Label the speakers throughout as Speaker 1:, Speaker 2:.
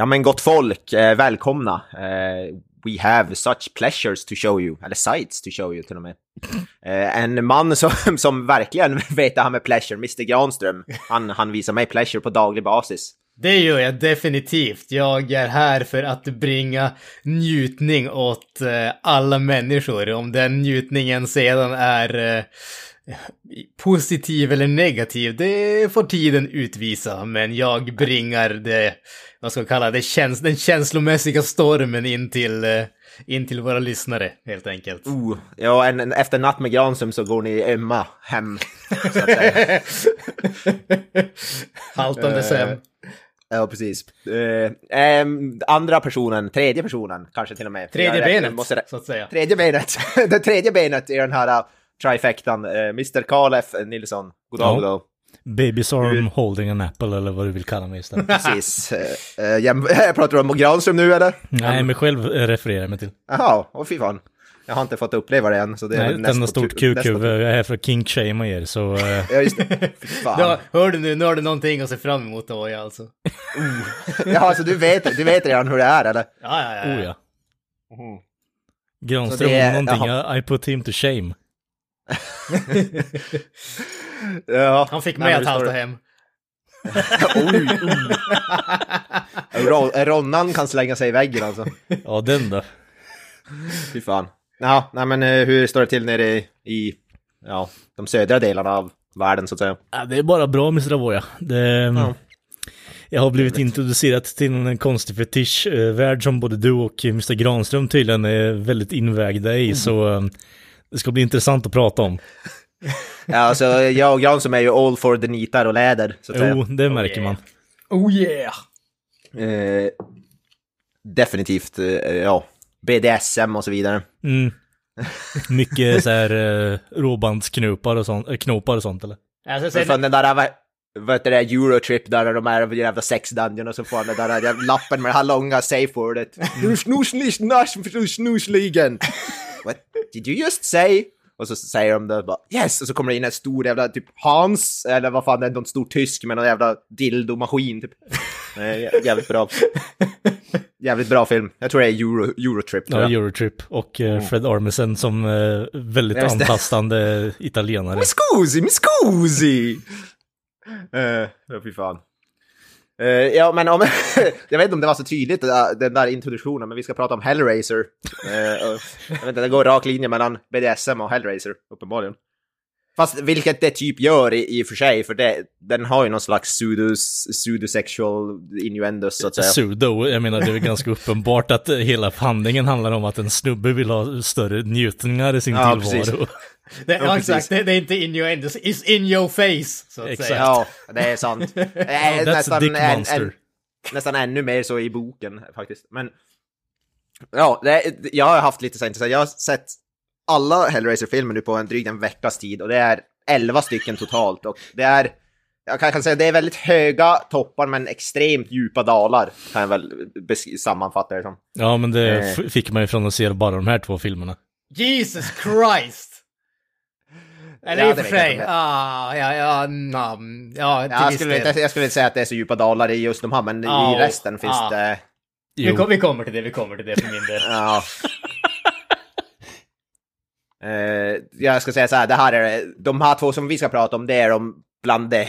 Speaker 1: Ja men gott folk, eh, välkomna. Eh, we have such pleasures to show you, eller sights to show you till och med. Eh, en man som, som verkligen vet det här med pleasure, Mr Granström, han, han visar mig pleasure på daglig basis.
Speaker 2: Det gör jag definitivt. Jag är här för att bringa njutning åt eh, alla människor. Om den njutningen sedan är eh, positiv eller negativ, det får tiden utvisa. Men jag bringar det, vad ska jag kalla det, käns den känslomässiga stormen in till, eh, in till våra lyssnare, helt enkelt.
Speaker 1: Oh, ja, en, en, efter natt med Granström så går ni ömma hem. Så att säga.
Speaker 2: Haltandes hem.
Speaker 1: Ja, precis. Eh, ehm, andra personen, tredje personen kanske till och med.
Speaker 2: Tredje benet,
Speaker 1: måste-
Speaker 2: så att säga.
Speaker 1: Tredje benet, det tredje benet i den här uh, trifectan. Uh, Mr Karl F Nilsson, god dag,
Speaker 3: Ja.
Speaker 1: god dag.
Speaker 3: Baby's arm holding an apple eller vad du vill kalla mig istället.
Speaker 1: Precis. Uh, uh, jag, jag pratar du om Granström nu eller?
Speaker 3: Nej, men själv eh, refererar jag mig till.
Speaker 1: Jaha, åh fy fan. Jag har inte fått uppleva det än. Så det är
Speaker 3: Nej,
Speaker 1: nästa
Speaker 3: stort kukhuvud. Jag är här för att kink shamea er, så... eh,
Speaker 1: Ja, just det. Fan.
Speaker 2: Ja, hör du nu, nu har du någonting att se fram emot då, ja, alltså.
Speaker 1: Ja, alltså du vet, du vet redan hur det är eller?
Speaker 2: Ja, ja, ja.
Speaker 3: oh ja.
Speaker 1: Så
Speaker 3: Granström,
Speaker 1: det
Speaker 3: någonting,
Speaker 1: jaha.
Speaker 3: I put him to shame.
Speaker 1: Ja.
Speaker 2: Han fick mig att halta hem.
Speaker 1: Oj, oj. Ron- Ronnan kan slänga sig i väggen alltså.
Speaker 3: Ja, den då.
Speaker 1: Fy fan. Ja, nej men eh, hur står det till nere i, i ja, de södra delarna av världen så att säga?
Speaker 3: Ja, det är bara bra, Mr. Avoya. Det,
Speaker 1: Ja.
Speaker 3: Jag har blivit introducerad till en konstig fetischvärld som både du och Mr. Granström tydligen är väldigt invägda i, så eh, det ska bli intressant att prata om.
Speaker 1: Ja, alltså jag och Granström är ju all for the nitar och läder så att säga.
Speaker 3: Jo, det märker
Speaker 2: yeah.
Speaker 3: man.
Speaker 2: Oh yeah!
Speaker 1: Eh, definitivt, eh, ja, BDSM och så vidare.
Speaker 3: Mm. Mycket så här eh, råbandsknopar och sånt, äh, knopar och sånt eller?
Speaker 2: Alltså, sen,
Speaker 1: från den där, vad- vad heter det, Eurotrip där de är jävla sex dungeon och så får han den där lappen med det här långa safe wordet. Du snus snusligen. What did you just say? Och så säger de det bara yes! Och så kommer det in en stor jävla typ Hans, eller vad fan det är, någon stor tysk med någon jävla dildo-maskin typ. Eh, jä- Jävligt bra. Jävligt bra film. Jag tror det är Euro, Eurotrip.
Speaker 3: Ja. Eurotrip. Och eh, Fred Armisen som eh, väldigt antastande italienare.
Speaker 1: Mi scusi, mi scusi! Uh, ja, fy fan. Uh, ja, men om... jag vet inte om det var så tydligt, eh, den där introduktionen, men vi ska prata om Hellraiser. Uh, och jag vet inte, det går rak linje mellan BDSM och Hellraiser, uppenbarligen. Fast vilket det typ gör i, i och för sig, för det, den har ju någon slags pseudos, pseudosexual innuendos, så att säga.
Speaker 3: Sudo, jag menar det är väl ganska uppenbart att hela handlingen handlar om att en snubbe vill ha större njutningar i sin
Speaker 1: Ja,
Speaker 3: tillvaro.
Speaker 1: precis.
Speaker 2: det,
Speaker 1: Ja,
Speaker 2: exakt, det, det är inte innuendos, it's in your face, så att
Speaker 3: Exakt.
Speaker 2: säga.
Speaker 1: Ja, det är sant. Eh,
Speaker 3: That's a dick
Speaker 1: en-
Speaker 3: monster.
Speaker 1: en- nästan ännu mer så i boken faktiskt. Men ja, det, jag har haft lite så intressant. Jag har sett alla Hellraiser-filmer nu på en drygt en veckas tid och det är 11 stycken totalt och det är jag kan, kan säga det är väldigt höga toppar men extremt djupa dalar kan jag väl sammanfatta det som.
Speaker 3: Ja, men det
Speaker 1: Eh.
Speaker 3: fick man ju från att se bara de här två filmerna.
Speaker 2: Jesus Christ! Eller
Speaker 1: Ja,
Speaker 2: i och för sig, ah, ja, ja, nam, ja, till
Speaker 1: Jag skulle, inte, jag skulle inte säga att det är så djupa dalar i just de här men
Speaker 2: Ja,
Speaker 1: i resten finns
Speaker 2: ja.
Speaker 1: det...
Speaker 2: Vi, kom, vi kommer till det, vi kommer till det för min del.
Speaker 1: Ja. Eh, jag ska säga så här, det här är de här två som vi ska prata om, det är de bland det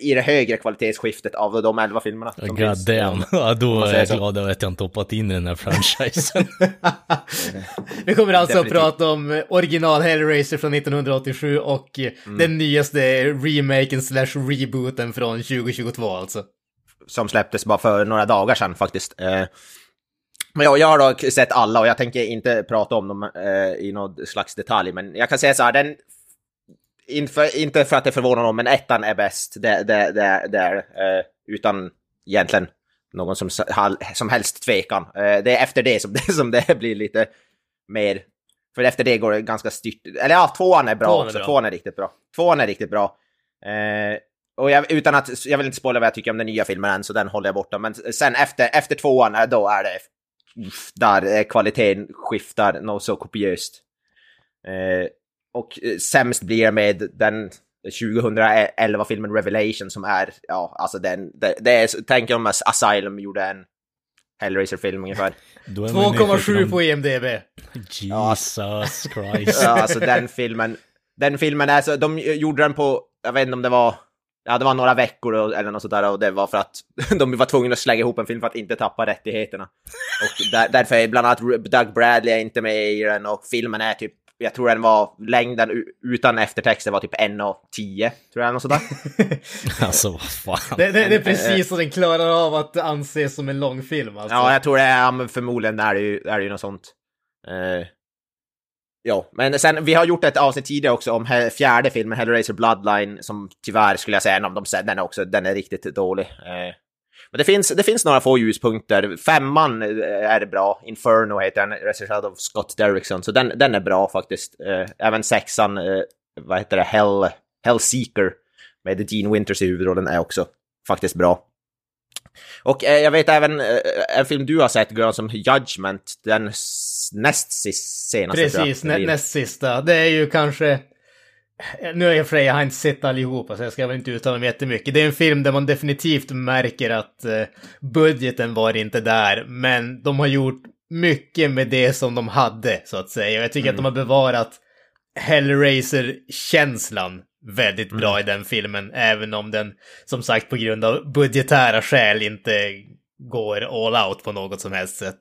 Speaker 1: i det högre kvalitetsskiftet av de elva filmerna. som
Speaker 3: God damn. Ja, då är jag
Speaker 1: så.
Speaker 3: glad över att jag inte hoppat in i den här franchisen.
Speaker 2: Vi kommer alltså
Speaker 1: Definitivt.
Speaker 2: att prata om original Hellraiser från 1987 och
Speaker 1: Mm.
Speaker 2: den nyaste remaken slash rebooten från 2022 alltså.
Speaker 1: Som släpptes bara för några dagar sedan faktiskt. Eh, men jag, jag har dock sett alla och jag tänker inte prata om dem eh, i någon slags detalj, men jag kan säga så här, den... Inför, inte för att det förvånar någon, men ettan är bäst. Det, det, det, det är eh, utan egentligen någon som, som helst tvekan. Eh, det är efter det som det, som det blir lite mer... För efter det går det ganska styrt. Eller ja, tvåan är bra
Speaker 2: Tvåan är
Speaker 1: också.
Speaker 2: bra.
Speaker 1: Tvåan är riktigt bra. Tvåan är riktigt bra. Eh, och jag, utan att, jag vill inte spoila vad jag tycker om den nya filmen än, så den håller jag borta. Men sen efter, efter tvåan, eh, då är det... Där eh, kvaliteten skiftar något så kopiöst. Eh, och eh, sämst blir det med den 2011-filmen Revelation som är, ja, alltså den, det, det är, tänk om Asylum gjorde en Hellraiser-film ungefär.
Speaker 3: Då är man inne i
Speaker 2: 2,7
Speaker 3: sjukdom.
Speaker 2: på IMDB.
Speaker 3: Jesus Christ.
Speaker 1: Ja, alltså den filmen, den filmen är så, de gjorde den på, jag vet inte om det var, ja det var några veckor och- eller något sådär och det var för att de var tvungna att slänga ihop en film för att inte tappa rättigheterna. Och där, därför är bland annat Doug Bradley är inte med i den och filmen är typ, jag tror den var, längden utan eftertexter var typ 1,10 tror jag, något sådär.
Speaker 3: Alltså vad fan.
Speaker 2: Det, det, det är precis så den klarar av att anses som en lång film alltså.
Speaker 1: Ja, jag tror det är, ja, men förmodligen är det ju, är det ju något sånt. Eh, ja, men sen, vi har gjort ett avsnitt tidigare också om fjärde filmen, Hellraiser Bloodline, som tyvärr skulle jag säga, en av de, den är också, den är riktigt dålig. Eh, men det finns, det finns några få ljuspunkter. Femman eh, är bra, Inferno heter den, regisserad av Scott Derrickson, så den, den är bra faktiskt. Eh, även sexan, eh, vad heter det, Hell, Hellseeker, med Dean Winters i huvudrollen är också faktiskt bra. Och eh, jag vet även eh, en film du har sett, Grön, som Judgment, den näst sist, senaste.
Speaker 2: Precis, nä, näst sista. Det är ju kanske... Nu är jag för jag har inte sett allihopa så jag ska väl inte uttala mig jättemycket. Det är en film där man definitivt märker att eh, budgeten var inte där, men de har gjort mycket med det som de hade, så att säga. Och jag tycker att de har bevarat Hellraiser-känslan väldigt bra i den filmen, även om den, som sagt, på grund av budgetära skäl inte går all out på något som helst sätt.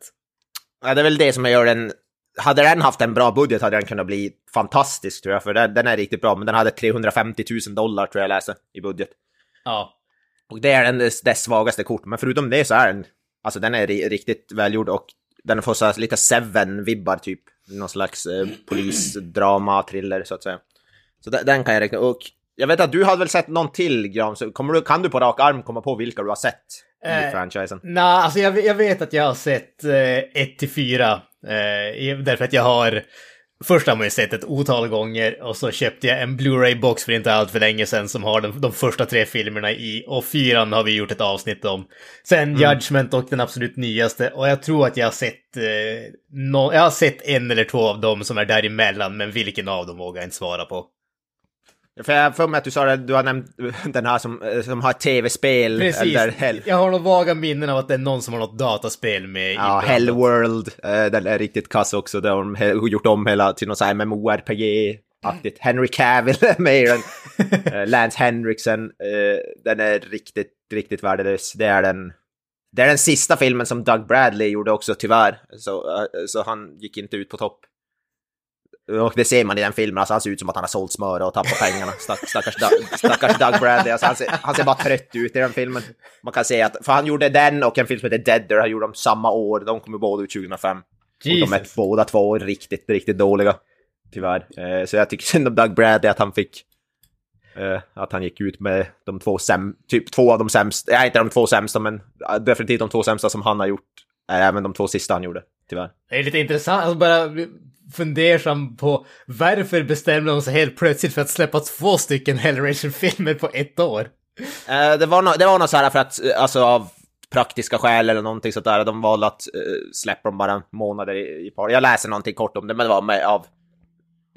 Speaker 1: Ja, det är väl det som gör den... Hade den haft en bra budget hade den kunnat bli fantastisk tror jag, för den, den är riktigt bra, men den hade 350 000 dollar tror jag läste i budget.
Speaker 2: Ja,
Speaker 1: Och det är den dess, svagaste kort, men förutom det så är den... Alltså den är ri- riktigt välgjord och den får så lite Seven-vibbar typ. Någon slags eh, polisdrama, thriller så att säga. Så den, kan jag räkna. Och jag vet att du hade väl sett någon till, Gram, så kommer du, kan du på rak arm komma på vilka du har sett i
Speaker 2: Eh,
Speaker 1: franchisen?
Speaker 2: Nej, alltså jag, jag vet att jag har sett 1 till 4. Eh, därför att jag har... Först har man ju sett ett otal gånger och så köpte jag en Blu-ray-box för inte allt för länge sedan som har de, de första tre filmerna i. Och fyran har vi gjort ett avsnitt om. Sen Judgment och den absolut nyaste. Och jag tror att jag har sett... Eh, nå- jag har sett en eller två av dem som är däremellan, men vilken av dem vågar jag inte svara på.
Speaker 1: För jag har för mig att du sa att du har nämnt den här som, eh, som har tv-spel.
Speaker 2: Precis.
Speaker 1: Eller
Speaker 2: Jag har nog vaga minnen av att det är någon som har något dataspel med
Speaker 1: ja. Hellworld. eh, Den är riktigt kass också. Där har de he- gjort om hela till någon sån här MMORPG-aktigt. Henry Cavill är med i den. Eh, Lance Henriksen. Den är riktigt, riktigt värdelös. Det är den. Det är den sista filmen som Doug Bradley gjorde också, tyvärr. Så, så han gick inte ut på topp. Och det ser man i den filmen, alltså han ser ut som att han har sålt smör och tappat pengarna. Stack, stackars, Doug, stackars Doug Bradley, alltså han, ser, han ser bara trött ut i den filmen. Man kan säga att, för han gjorde den och en film som heter Deader, han gjorde de samma år, de kommer båda ut 2005. Och de är
Speaker 2: Jesus.
Speaker 1: båda två riktigt, riktigt dåliga. Tyvärr. Eh, så jag tycker synd om Doug Bradley att han fick... eh, att han gick ut med de två säm... Typ två av de sämsta, nej inte de två sämsta men definitivt de två sämsta som han har gjort. Även de två sista han gjorde, tyvärr.
Speaker 2: Det är lite intressant, alltså bara fundersam på varför bestämde de sig helt plötsligt för att släppa två stycken Hellraiser-filmer på ett år?
Speaker 1: Uh, det var nog no, så här för att, eh, alltså av praktiska skäl eller någonting sånt där, de valde att uh, släppa dem bara månader i, i par. Jag läser någonting kort om det, men det var med av...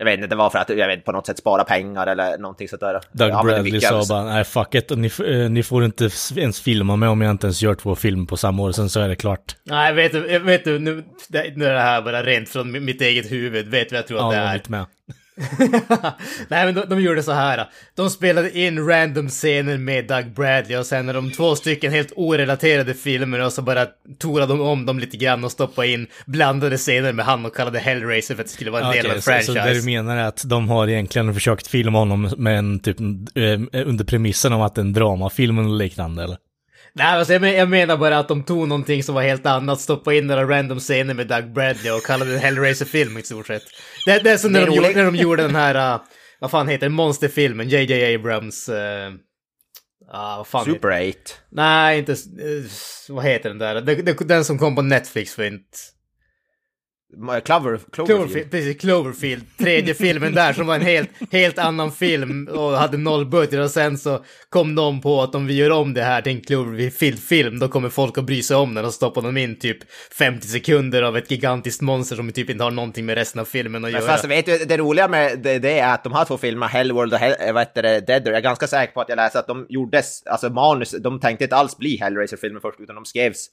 Speaker 1: Jag vet inte, det var för att, jag vet på något sätt spara pengar eller någonting sånt där.
Speaker 3: Doug
Speaker 1: Ja,
Speaker 3: Bradley sa bara, nej fuck it, ni, eh, ni får inte ens filma mig om jag inte ens gör två filmer på samma år, sen så är det klart.
Speaker 2: Nej, vet du, vet du nu, det, nu är det här bara rent från mi- mitt eget huvud, vet du vad jag tror
Speaker 3: Ja,
Speaker 2: att det
Speaker 3: jag
Speaker 2: är?
Speaker 3: inte med.
Speaker 2: Nej, men de, de gjorde så här. De spelade in random scener med Doug Bradley och sen är de två stycken helt orelaterade filmer och så bara torade de om dem lite grann och stoppade in blandade scener med han och kallade Hellraiser för att det skulle vara en del av en
Speaker 3: så, så
Speaker 2: franchise.
Speaker 3: det du menar är att de har egentligen försökt filma honom med en typ eh, under premissen om att det är en dramafilm eller liknande eller?
Speaker 2: Nej, alltså jag, men, jag menar bara att de tog någonting som var helt annat, stoppade in några random scener med Doug Bradley och kallade det en Hellraiser-film i stort sett. Det, det är som när
Speaker 1: är
Speaker 2: de, gjorde, när de gjorde den här, uh, vad fan heter det, monsterfilmen, JJ Abrams, uh, Ah, vad fan
Speaker 1: Super
Speaker 2: heter
Speaker 1: 8.
Speaker 2: Nej, inte... eh, vad heter den där? Den, den- den som kom på Netflix för inte...
Speaker 1: Clover, Cloverfield.
Speaker 2: Cloverfield, precis, Cloverfield. Tredje filmen där som var en helt, helt annan film och hade noll budget och sen så kom de på att om vi gör om det här till en Cloverfield-film då kommer folk att bry sig om den och stoppar dem in typ 50 sekunder av ett gigantiskt monster som typ inte har någonting med resten av filmen att
Speaker 1: Men
Speaker 2: göra.
Speaker 1: fast vet du, det roliga med det, det är att de här två filmerna, Hellworld och Hell, vad heter det, Deader, jag är ganska säker på att jag läste att de gjordes, alltså manus, de tänkte inte alls bli Hellraiser-filmer först, utan de skrevs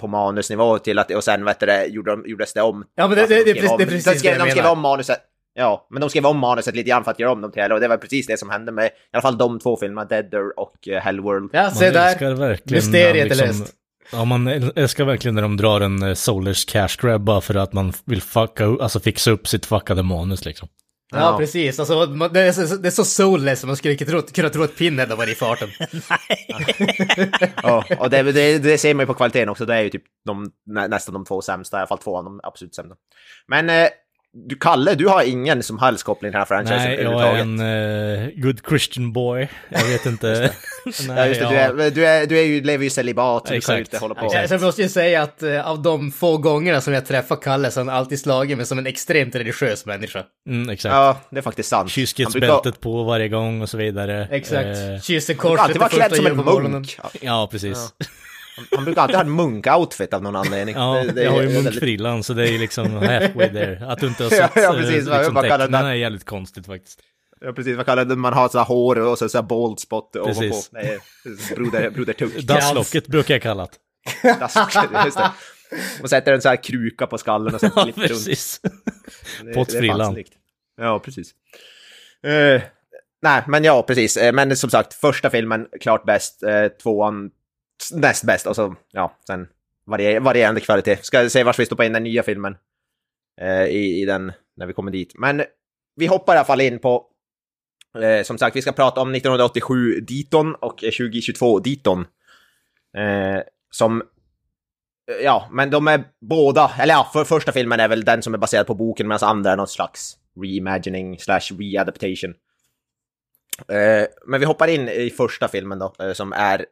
Speaker 1: på manusnivå till att, och sen vet du gjorde de, gjordes det om.
Speaker 2: Ja, men det-
Speaker 1: Alltså,
Speaker 2: det-
Speaker 1: de
Speaker 2: det precis-
Speaker 1: om-
Speaker 2: det är precis
Speaker 1: de skrev,
Speaker 2: det jag
Speaker 1: de skrev
Speaker 2: menar.
Speaker 1: om manuset. Ja, men de skrev om manuset lite grann för att göra om dem till och det var precis det som hände med i alla fall de två filmerna, Deader och uh, Hellworld.
Speaker 2: Ja,
Speaker 3: Man
Speaker 2: se där.
Speaker 3: verkligen
Speaker 2: Mysteriet
Speaker 3: liksom,
Speaker 2: är löst.
Speaker 3: Ja, man älskar verkligen när de drar en eh, Solers cash grab bara för att man vill fucka, alltså fixa upp sitt fuckade manus liksom.
Speaker 2: Ja,
Speaker 1: Ja.
Speaker 2: precis. Alltså, man- det, är så, det är så soulless som man skulle kunna tro, kunna tro att Pinhead har varit i farten.
Speaker 1: Ja, och det, det, det ser man ju på kvaliteten också, det är ju typ de, nä, nästan de två sämsta, i alla fall två av de absolut sämsta. Men eh, du, Kalle, du har ingen som helst koppling till den här franchisen
Speaker 3: Nej, jag är en eh, good Christian boy. Jag vet inte.
Speaker 1: Ja, just det, du, är, du, är, du är ju, lever ju celibat, så du kan ju inte hålla på.
Speaker 2: Ja, Sen måste jag säga att eh, av de få gångerna som jag träffar Kalle så har han alltid slagit mig som en extremt religiös människa.
Speaker 3: Mm, exakt.
Speaker 1: Ja, det är faktiskt sant. Han brukar,
Speaker 3: Kyskhetsbältet på varje gång och så vidare.
Speaker 2: Exakt.
Speaker 3: Eh,
Speaker 2: Kysser korset
Speaker 1: alltid vara
Speaker 2: det
Speaker 1: klädd
Speaker 2: första
Speaker 1: som en munk.
Speaker 3: ja, precis. Ja,
Speaker 1: Han brukar alltid ha en munk-outfit av någon anledning. Det- det är
Speaker 3: jag har ju
Speaker 1: väldigt-
Speaker 3: munkfrillan så det är liksom halfway there. Att du inte har
Speaker 1: Ja,
Speaker 3: sett
Speaker 1: ja,
Speaker 3: eh,
Speaker 1: precis. Jag
Speaker 3: liksom, tecknen
Speaker 1: det-
Speaker 3: är jävligt konstigt faktiskt.
Speaker 1: Ja, precis. Vad kallar det? Man har så här hår och så, så här bald spot ovanpå.
Speaker 3: Precis.
Speaker 1: Nej, broder, broder Tuck.
Speaker 3: Dasslocket brukar jag kalla det.
Speaker 1: Dasslocket, just det. Och sätter en så här kruka på skallen och sen
Speaker 3: Ja,
Speaker 1: klipper runt.
Speaker 3: precis. Pottfrillan.
Speaker 1: fan snyggt. Ja, precis. Eh, nej, men ja, precis. Eh, men som sagt, första filmen klart bäst, uh, tvåan näst bäst och så, ja, sen varier varierande kvalitet. Ska se vars vi stoppar in den nya filmen eh, i, i den, när vi kommer dit. Men vi hoppar i alla fall in på, eh, som sagt, vi ska prata om 1987 Diton och eh, 2022 Diton. Eh, som eh, Ja, men de är båda, eller ja, för första filmen är väl den som är baserad på boken medan andra är någon slags reimagining slash readaptation. Eh, men vi hoppar in i första filmen då, eh, som är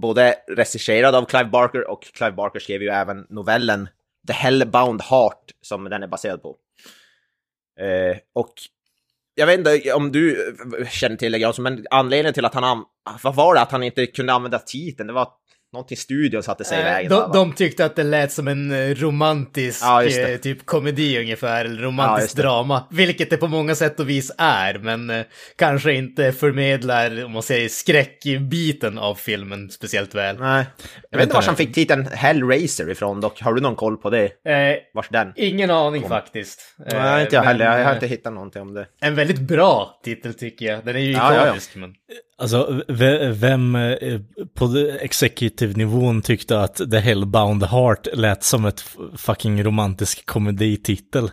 Speaker 1: både regisserad av Clive Barker och Clive Barker skrev ju även novellen The Hellbound Heart som den är baserad på. Eh, och jag vet inte om du eh, känner till det, men anledningen till att han... Vad var det att han inte kunde använda titeln? Det var någonting studion satte sig i
Speaker 2: Eh,
Speaker 1: vägen.
Speaker 2: de, de tyckte att det lät som en eh, romantisk
Speaker 1: Ja,
Speaker 2: eh, typ komedi ungefär, eller
Speaker 1: Ja,
Speaker 2: romantisk
Speaker 1: det.
Speaker 2: drama. Vilket det på många sätt och vis är, men kanske inte förmedlar, om man säger skräckbiten av filmen speciellt väl.
Speaker 1: Nej. Jag vet inte var han fick titeln Hellraiser ifrån dock. Har du någon koll på det?
Speaker 2: Eh,
Speaker 1: Vars den?
Speaker 2: ingen aning faktiskt. Eh,
Speaker 1: Nej, inte jag
Speaker 2: men,
Speaker 1: heller. Jag har inte hittat någonting om det.
Speaker 2: En väldigt bra titel tycker jag. Den är ju
Speaker 1: Ja, ja, ja.
Speaker 2: ikonisk, men...
Speaker 3: Alltså, ve- vem eh, på executive-nivån tyckte att The Hellbound Heart lät som ett fucking romantisk komedititel?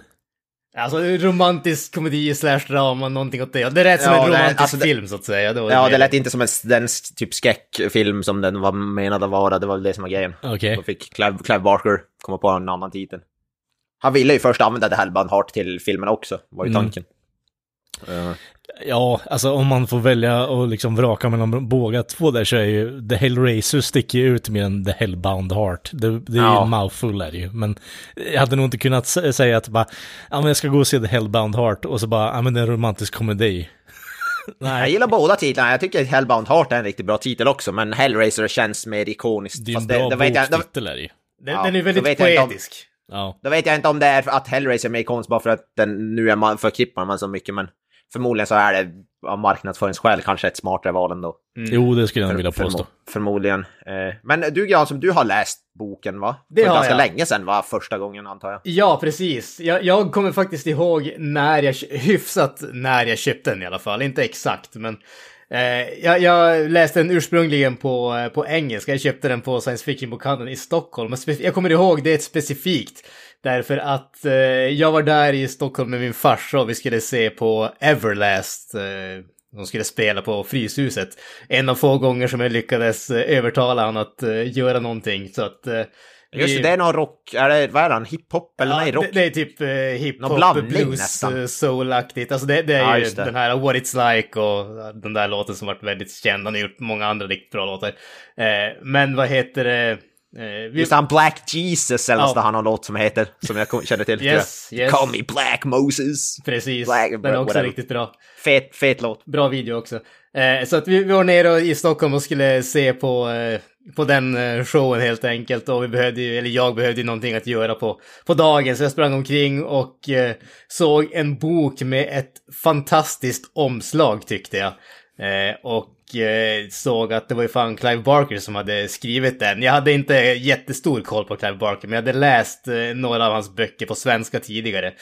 Speaker 2: Alltså romantisk komedi slash drama, någonting åt det. Det lät som
Speaker 1: Ja,
Speaker 2: en
Speaker 1: det-
Speaker 2: romantisk
Speaker 1: alltså det-
Speaker 2: film så att säga. Det
Speaker 1: Ja, det
Speaker 2: mer-
Speaker 1: lät inte som en den typ skräckfilm som den var menad att vara. Det var väl det som var grejen.
Speaker 3: Okej.
Speaker 1: Då fick Clive, Clive Barker komma på en annan titel. Han ville ju först använda The Hellbound Heart till filmen också, var ju
Speaker 3: Mm.
Speaker 1: Eh,
Speaker 3: Ja, alltså om man får välja och liksom vraka mellan båda två där så är ju The Hellraiser sticker ju ut mer än The Hellbound Heart. Det, det är ju
Speaker 1: Ja.
Speaker 3: en mouthful är det ju. Men jag hade nog inte kunnat sä- säga att bara, ja men jag ska gå och se The Hellbound Heart och så bara, ja men det är en romantisk komedi.
Speaker 1: Jag
Speaker 3: Nej,
Speaker 1: gillar båda titlarna. Jag tycker Hellbound Heart är en riktigt bra titel också, men Hellraiser känns mer ikoniskt.
Speaker 3: det är ju en bra
Speaker 1: det vet jag, då,
Speaker 3: boktitel är det ju.
Speaker 2: Den,
Speaker 1: Ja,
Speaker 2: den är väldigt
Speaker 1: jag om-
Speaker 2: poetisk.
Speaker 3: Ja.
Speaker 1: då vet jag inte om det är att Hellraiser är mer ikonisk bara för att den, nu är man, förknippar man så mycket, men förmodligen så är det av marknadsföringsskäl kanske ett smartare val ändå.
Speaker 3: Jo, det skulle jag
Speaker 1: För-
Speaker 3: vilja
Speaker 1: förmo-
Speaker 3: påstå.
Speaker 1: Förmodligen. Eh, men du Granström, du har läst boken va?
Speaker 2: Det
Speaker 1: För
Speaker 2: har
Speaker 1: ganska
Speaker 2: jag.
Speaker 1: länge sedan va? Första gången antar jag.
Speaker 2: Ja, precis. Jag, jag kommer faktiskt ihåg när jag, hyfsat när jag köpte den i alla fall. Inte exakt, men Eh, jag, jag läste den ursprungligen på, eh, på engelska. Jag köpte den på science fiction-bokhandeln i Stockholm. Jag kommer ihåg det specifikt. Därför att eh, jag var där i Stockholm med min farsa och vi skulle se på Everlast. De skulle spela på Fryshuset. En av få gånger som jag lyckades övertala honom att göra någonting. Så att eh,
Speaker 1: Just det, det är någon rock, är det, vad är han, hiphop eller nej,
Speaker 2: Ja,
Speaker 1: rock?
Speaker 2: det, det är typ eh, hiphop, blues, eh, soul-aktigt. Alltså det, det är
Speaker 1: Ja,
Speaker 2: ju
Speaker 1: det.
Speaker 2: den här What It's Like och den där låten som varit väldigt känd. Han har gjort många andra riktigt bra låtar. Eh, men vad heter det? Eh, vi,
Speaker 1: Just han Black Jesus eller
Speaker 2: Ja.
Speaker 1: något, han har låt som heter, som jag känner till.
Speaker 2: Yes, yes.
Speaker 1: Call me Black Moses.
Speaker 2: precis,
Speaker 1: Black-
Speaker 2: den är också
Speaker 1: whatever.
Speaker 2: riktigt bra.
Speaker 1: Fet, fet låt.
Speaker 2: Bra video också. Eh, så att vi, vi var nere i Stockholm och skulle se på, eh, på den eh, showen helt enkelt. Och vi behövde ju, eller jag behövde ju någonting att göra på, på dagen. Så jag sprang omkring och eh, såg en bok med ett fantastiskt omslag tyckte jag. Eh, och eh, såg att det var ju fan Clive Barker som hade skrivit den. Jag hade inte jättestor koll på Clive Barker, men jag hade läst eh, några av hans böcker på svenska tidigare.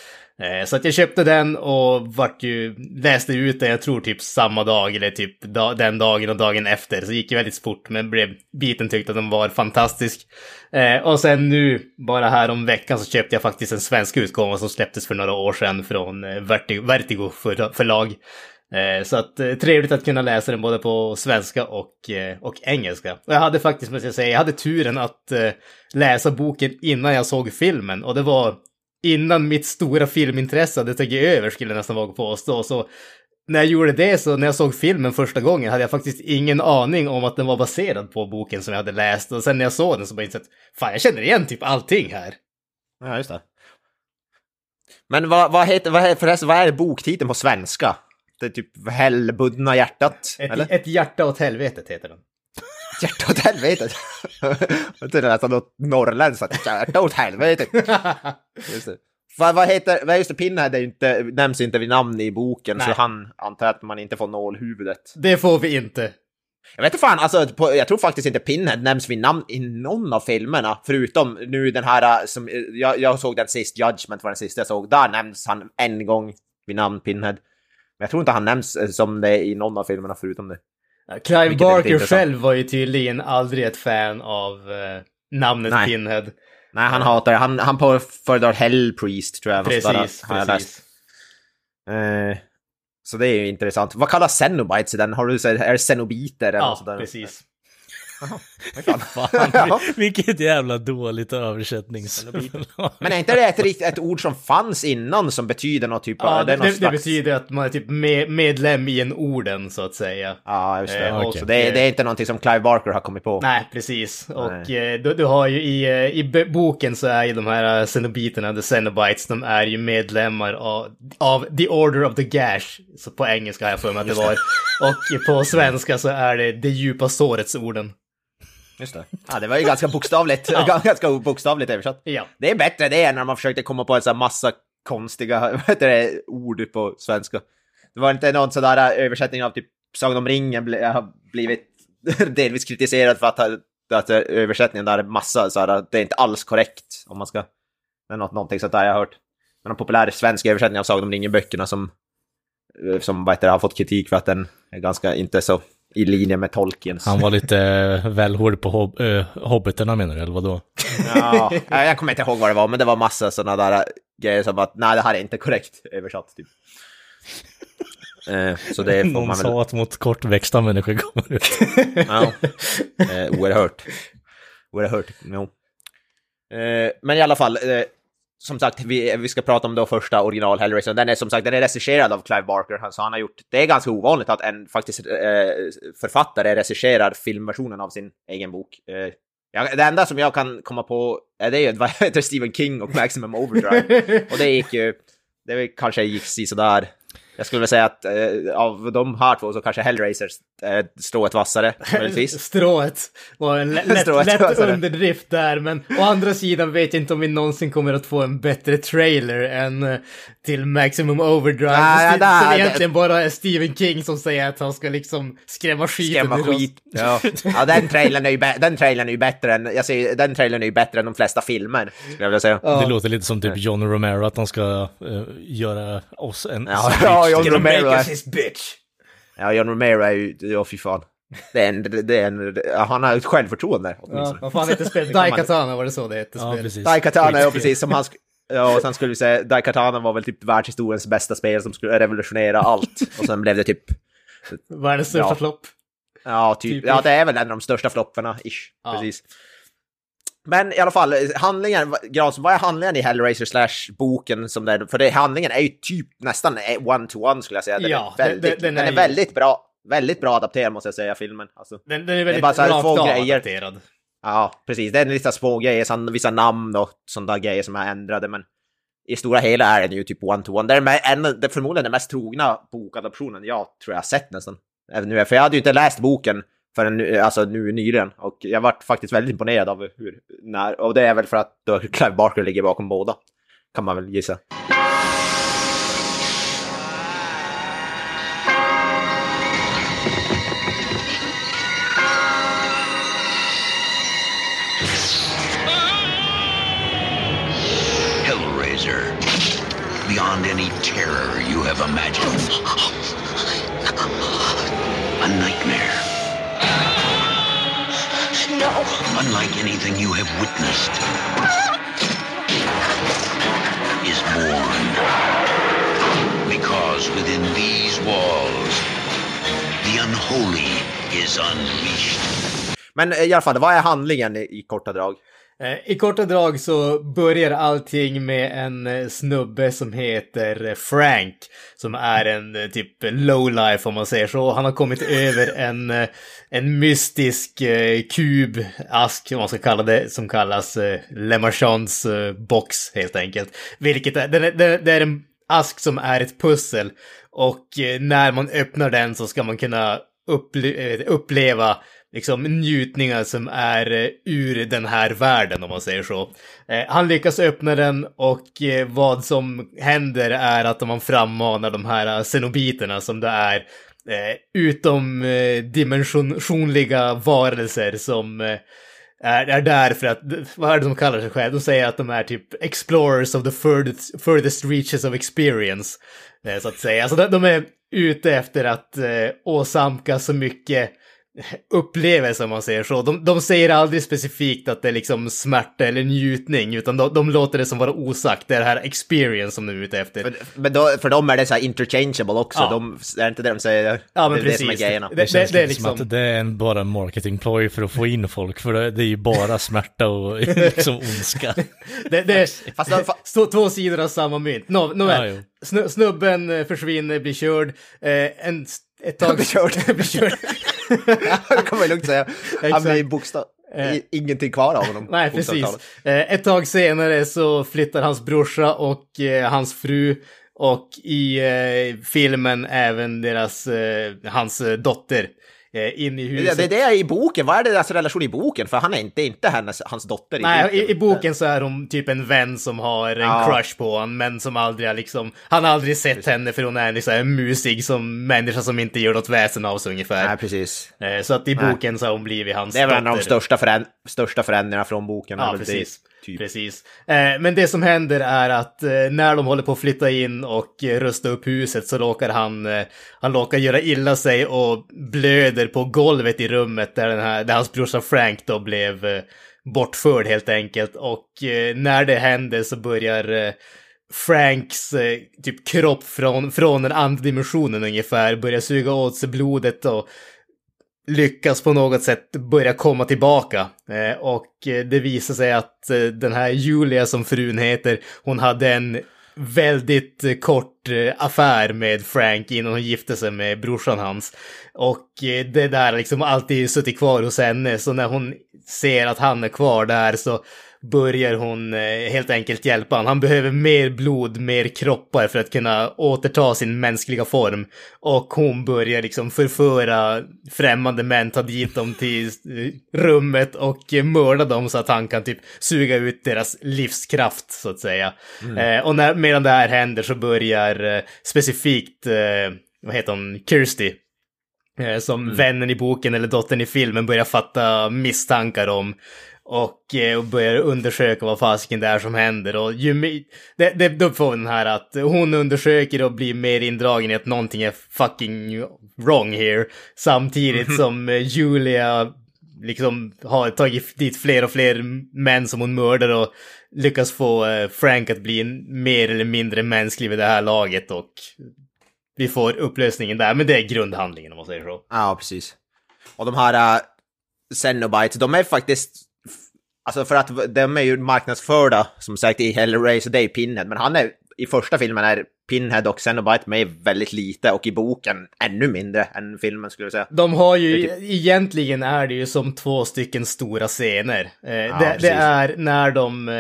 Speaker 2: Eh, så att jag köpte den och vart ju, läste ut den, jag tror typ samma dag eller typ da, den dagen och dagen efter. Så det gick ju väldigt fort, men blev biten tyckte att den var fantastisk. Eh, och sen nu, bara här om veckan, så köpte jag faktiskt en svensk utgåva som släpptes för några år sedan från eh, Vertigo, Vertigo för, förlag. Eh, så att eh, trevligt att kunna läsa den både på svenska och, eh, och engelska. Och jag hade faktiskt, måste jag säga, jag hade turen att läsa boken innan jag såg filmen. Och det var innan mitt stora filmintresse hade tagit över skulle jag nästan våga påstå. Så när jag gjorde det så när jag såg filmen första gången hade jag faktiskt ingen aning om att den var baserad på boken som jag hade läst. Och sen när jag såg den så bara insett, fan jag känner igen typ allting här.
Speaker 1: Ja, just det. Men vad, vad heter, vad, heter- förresten, vad är boktiteln på svenska? Det typ Hällbundna hjärtat, eller?
Speaker 2: Ett, ett hjärta åt helvetet heter den.
Speaker 1: Hjärta åt helvetet. Trodde nästan något norrländskt, att hjärta åt helvetet. Just det. Vad, vad heter, vad just det, Pinhead är inte, nämns inte vid namn i boken,
Speaker 2: Nej.
Speaker 1: så han antar att man inte får nålhuvudet.
Speaker 2: Det får vi inte.
Speaker 1: Jag vet inte fan, alltså, på, jag tror faktiskt inte Pinhead nämns vid namn i någon av filmerna, förutom nu den här äh, som, äh, jag, jag såg den sist, Judgment var den sista jag såg, där nämns han en gång vid namn Pinhead. Men jag tror inte han nämns äh, som det i någon av filmerna förutom det.
Speaker 2: Clive
Speaker 1: Vilket
Speaker 2: Barker själv var ju tydligen aldrig ett fan av eh, namnet
Speaker 1: Nej.
Speaker 2: Pinhead.
Speaker 1: Nej, han hatar det. Han, han på- föredrar Hell Priest, tror jag.
Speaker 2: Precis,
Speaker 1: läst.
Speaker 2: precis.
Speaker 1: Eh, så det är ju intressant. Vad kallas Xenobites i den? Har du är det eller något
Speaker 2: Ja,
Speaker 1: sådär?
Speaker 2: precis.
Speaker 1: Fan.
Speaker 3: Fan,
Speaker 1: Ja.
Speaker 3: vilket jävla dåligt översättnings...
Speaker 1: Men är inte det ett, ett ord som fanns innan som betyder något typ av...
Speaker 2: Ja, det, det, det
Speaker 1: slags-
Speaker 2: betyder att man är typ med, medlem i en orden, så att säga.
Speaker 1: Ja, just det.
Speaker 2: Eh,
Speaker 3: okej.
Speaker 1: Så det, är, det är inte någonting som Clive Barker har kommit på.
Speaker 2: Nej, precis. Och eh, du, du har ju i, eh, i boken så är ju de här eh, Cenobiterna, the Cenobites, de är ju medlemmar av, av The Order of the Gash. Så på engelska har jag för mig att det var. Och på svenska så är det det djupa sårets orden.
Speaker 1: Just det. Ja, det var ju ganska bokstavligt. ganska bokstavligt översatt.
Speaker 2: Ja.
Speaker 1: Det är bättre det än när man försökte komma på en sån massa konstiga det, ord på svenska. Det var inte någon sån där översättning av typ Sagan om ringen ble, har blivit delvis kritiserad för att, att översättningen där är massa så här, det är inte alls korrekt om man ska... Det är något, någonting sånt där jag har hört. Men en populär svensk översättning av Sagan om ringen-böckerna som, eh, som vad heter det, har fått kritik för att den är ganska inte så i linje med Tolkiens.
Speaker 3: Han var lite eh, väl hård på hob äh, hobbiterna menar du, eller vadå?
Speaker 1: Ja, jag kommer inte ihåg vad det var, men det var massa sådana där grejer som att nej, det här är inte korrekt översatt. Typ. Eh, så det får
Speaker 3: Någon
Speaker 1: man väl...
Speaker 3: sa att mot kortväxta människor kommer ut.
Speaker 1: Ja, eh, oerhört. Oerhört, jo. Eh, men i alla fall, eh, som sagt, vi, vi ska prata om då första original Hellraiser. Den är som sagt, den är regisserad av Clive Barker, så han har gjort, det är ganska ovanligt att en faktiskt eh, författare regisserar filmversionen av sin egen bok. Eh, ja, det enda som jag kan komma på är det ju, vad heter Stephen King och Maximum Overdrive. och det gick ju, det kanske gick sådär. Jag skulle vilja säga att eh, av de här två så kanske Hellraiser eh, strået vassare, möjligtvis.
Speaker 2: Strået var en lä- lätt,
Speaker 1: Strået
Speaker 2: lätt underdrift där, men å andra sidan vet jag inte om vi någonsin kommer att få en bättre trailer än eh, till Maximum Overdrive.
Speaker 1: Ja, ja,
Speaker 2: så,
Speaker 1: där-
Speaker 2: så det
Speaker 1: det-
Speaker 2: egentligen bara är Stephen King som säger att han ska liksom skrämma skiten
Speaker 1: Skrämma
Speaker 2: ur oss.
Speaker 1: skit. Ja. ja, den trailern är ju, den trailern är ju bättre än, jag säger, den trailern är ju bättre än de flesta filmer, skulle jag vilja säga.
Speaker 2: Ja.
Speaker 3: Det låter lite som typ John Romero, att de ska eh, göra oss en...
Speaker 1: Ja, ja, John Romero
Speaker 2: make us
Speaker 1: är,
Speaker 2: his bitch.
Speaker 1: ja, John Romero är ju, ja fy fan. Det är en, det är en, ja, han har ett självförtroende
Speaker 2: Ja,
Speaker 1: åtminstone.
Speaker 2: vad fan heter spelet? Daikatana var det så det hette
Speaker 3: Ja, precis.
Speaker 1: Daikatana, ja precis, som han sk- Ja, och sen skulle vi säga, Daikatana var väl typ världshistoriens bästa spel som skulle revolutionera allt. Och sen blev det typ,
Speaker 2: Världens största
Speaker 1: Ja.
Speaker 2: flopp.
Speaker 1: ja, typ,
Speaker 2: Typ
Speaker 1: ja det är väl en av de största flopparna, ish.
Speaker 2: Ja.
Speaker 1: Precis. Men i alla fall, handlingen, Grans, vad är handlingen i Hellraiser slash boken som det är? För det, handlingen är ju typ nästan one-to-one skulle jag säga. Den
Speaker 2: Ja,
Speaker 1: är väldigt,
Speaker 2: den- den-
Speaker 1: den,
Speaker 2: är
Speaker 1: är väldigt bra. Väldigt bra adapterad måste jag säga, filmen. Alltså,
Speaker 2: Den, den är väldigt
Speaker 1: bara så här
Speaker 2: rakt av
Speaker 1: grejer.
Speaker 2: adapterad.
Speaker 1: ja, precis. Det är lite små grejer, vissa namn och sådana där grejer som är ändrade, men i stora hela är den ju typ one-to-one. Det är, en, det är förmodligen den mest trogna bokadaptionen jag tror jag har sett nästan. Även nu, för jag hade ju inte läst boken förrän nu, alltså nu nyligen. Och jag varit faktiskt väldigt imponerad av hur, när, och det är väl för att då Clive Barker ligger bakom båda. Kan man väl gissa.
Speaker 4: Hellraiser. Beyond any terror you have imagined. A nightmare.
Speaker 5: No.
Speaker 4: Unlike anything you have witnessed. Is born. Because within these walls, the unholy is unleashed.
Speaker 1: Men i alla fall, vad är handlingen i, i korta drag?
Speaker 2: Eh, I korta drag så börjar allting med en eh, snubbe som heter eh, Frank. Som är en typ lowlife om man säger så. Han har kommit över en, en mystisk eh, kub, ask om man ska kalla det, som kallas Lemarchands eh, box helt enkelt. Vilket är, det är en ask som är ett pussel. Och när man öppnar den så ska man kunna upple uppleva liksom njutningar som är eh, ur den här världen om man säger så. Eh, han lyckas öppna den och eh, vad som händer är att man frammanar de här xenobiterna som det är utomdimensionliga varelser som är, är där för att, vad är det de kallar sig själva? De säger att de är typ explorers of the furthest, furthest reaches of experience. Så att säga. Alltså de, är ute efter att åsamka så mycket upplevelse om man säger så. De, de säger aldrig specifikt att det är liksom smärta eller njutning, utan de, de låter det som vara osagt. Det är det här experience som de är ute efter.
Speaker 1: För, men då, för dem är det så här interchangeable också.
Speaker 2: Ja.
Speaker 1: De, är det inte det de säger?
Speaker 2: Ja, men
Speaker 1: det är det som är
Speaker 2: precis.
Speaker 1: grejerna.
Speaker 2: Det-
Speaker 3: Det känns
Speaker 2: det är
Speaker 3: lite som
Speaker 2: liksom-
Speaker 3: att det är en, bara en marketingploy för att få in folk, för det, det är ju bara smärta och liksom ondska.
Speaker 2: Det, det är
Speaker 1: Fast de- fa-
Speaker 2: stå, två sidor av samma mynt. Nå, nåväl,
Speaker 3: Ja.
Speaker 2: Snu, snubben eh, försvinner, blir körd. Eh, en, ett tag...
Speaker 1: Blir körd.
Speaker 2: blir körd.
Speaker 1: det kan man lugnt säga. Han blir bokstav... I- Ingenting kvar av honom.
Speaker 2: Nej, precis. Eh, ett tag senare så flyttar hans brorsa och eh, hans fru och i eh, filmen även deras, hans dotter in i
Speaker 1: Det,
Speaker 2: huset.
Speaker 1: det, det är i boken, vad är det deras relation i boken? För han är inte, inte hennes, hans dotter i
Speaker 2: Nej,
Speaker 1: boken.
Speaker 2: i, i boken så är hon typ en vän som har en
Speaker 1: Ja.
Speaker 2: crush på honom, men som aldrig har liksom, han har aldrig sett henne för hon är liksom en musig som människa som inte gör något väsen av sig ungefär.
Speaker 1: Nej, precis.
Speaker 2: Eh, Så att i
Speaker 1: Nej.
Speaker 2: boken så har hon blivit hans
Speaker 1: Det är väl en av de
Speaker 2: dotter.
Speaker 1: största, föränd största förändringarna från boken.
Speaker 2: Ja,
Speaker 1: det,
Speaker 2: precis
Speaker 1: typ.
Speaker 2: Precis. Eh, men det som händer är att eh, när de håller på att flytta in och eh, rusta upp huset så råkar han, eh, han råkar göra illa sig och blöder på golvet i rummet där, den här, där hans brorsa Frank då blev eh, bortförd helt enkelt. Och eh, när det händer så börjar Franks eh, typ kropp från, från den andra dimensionen ungefär börja suga åt sig blodet och lyckas på något sätt börja komma tillbaka. Eh, och eh, det visar sig att eh, den här Julia som frun heter, hon hade en väldigt eh, kort eh, affär med Frank innan hon gifte sig med brorsan hans. Och eh, det där har liksom alltid suttit kvar hos henne, så när hon ser att han är kvar där så börjar hon eh, helt enkelt hjälpa honom. Han behöver mer blod, mer kroppar för att kunna återta sin mänskliga form. Och hon börjar liksom förföra främmande män, ta dit dem till eh, rummet och eh, mörda dem så att han kan typ suga ut deras livskraft så att säga. Eh, och när, medan det här händer så börjar specifikt, vad heter hon, Kirsty, eh, som vännen i boken eller dottern i filmen börjar fatta misstankar om. Och, eh, och börjar undersöka vad fasiken det är som händer. Och ju det, det, då får vi den här att hon undersöker och blir mer indragen i att någonting är fucking wrong here. Samtidigt som eh, Julia liksom har tagit dit fler och fler män som hon mördar och lyckas få Frank att bli mer eller mindre mänsklig vid det här laget och vi får upplösningen där, men det är grundhandlingen om man säger så.
Speaker 1: Ja, precis. Och de här uh, Cenobites, de är faktiskt... Alltså för att de är ju marknadsförda, som sagt, i Hellraiser, det är ju Pinhead, men han är i första filmen är Pinhead och Cenobite med väldigt lite och i boken ännu mindre än filmen skulle jag säga.
Speaker 2: De har ju,
Speaker 1: Det är
Speaker 2: egentligen är det ju som två stycken stora scener. Eh, det,
Speaker 1: precis.
Speaker 2: det är när de, eh,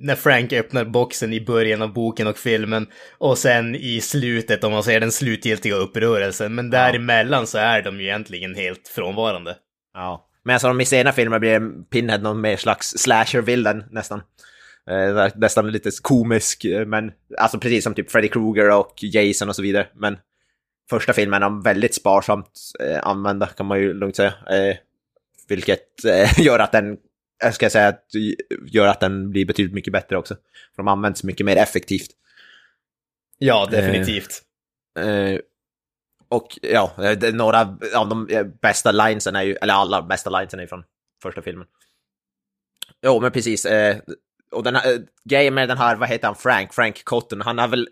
Speaker 2: när Frank öppnar boxen i början av boken och filmen och sen i slutet om man säger den slutgiltiga upprörelsen. Men däremellan så är de ju egentligen helt frånvarande.
Speaker 1: Ja. Men som de i senare filmer blir Pinhead någon mer slags slasher-villain nästan. Eh, nästan lite komisk, eh, men alltså precis som typ Freddy Krueger och Jason och så vidare. Men första filmen är de väldigt sparsamt eh, använda kan man ju lugnt säga. Eh, vilket eh, gör att den, jag ska säga att gör att den blir betydligt mycket bättre också. För de används mycket mer effektivt.
Speaker 2: Ja, definitivt.
Speaker 1: Och ja, några av de bästa linesen är ju, eller alla bästa linesen är ju från första filmen. Jo, men precis. Eh, och den här, eh, grejen med den här, vad heter han, Frank, Frank Cotton, han har väl,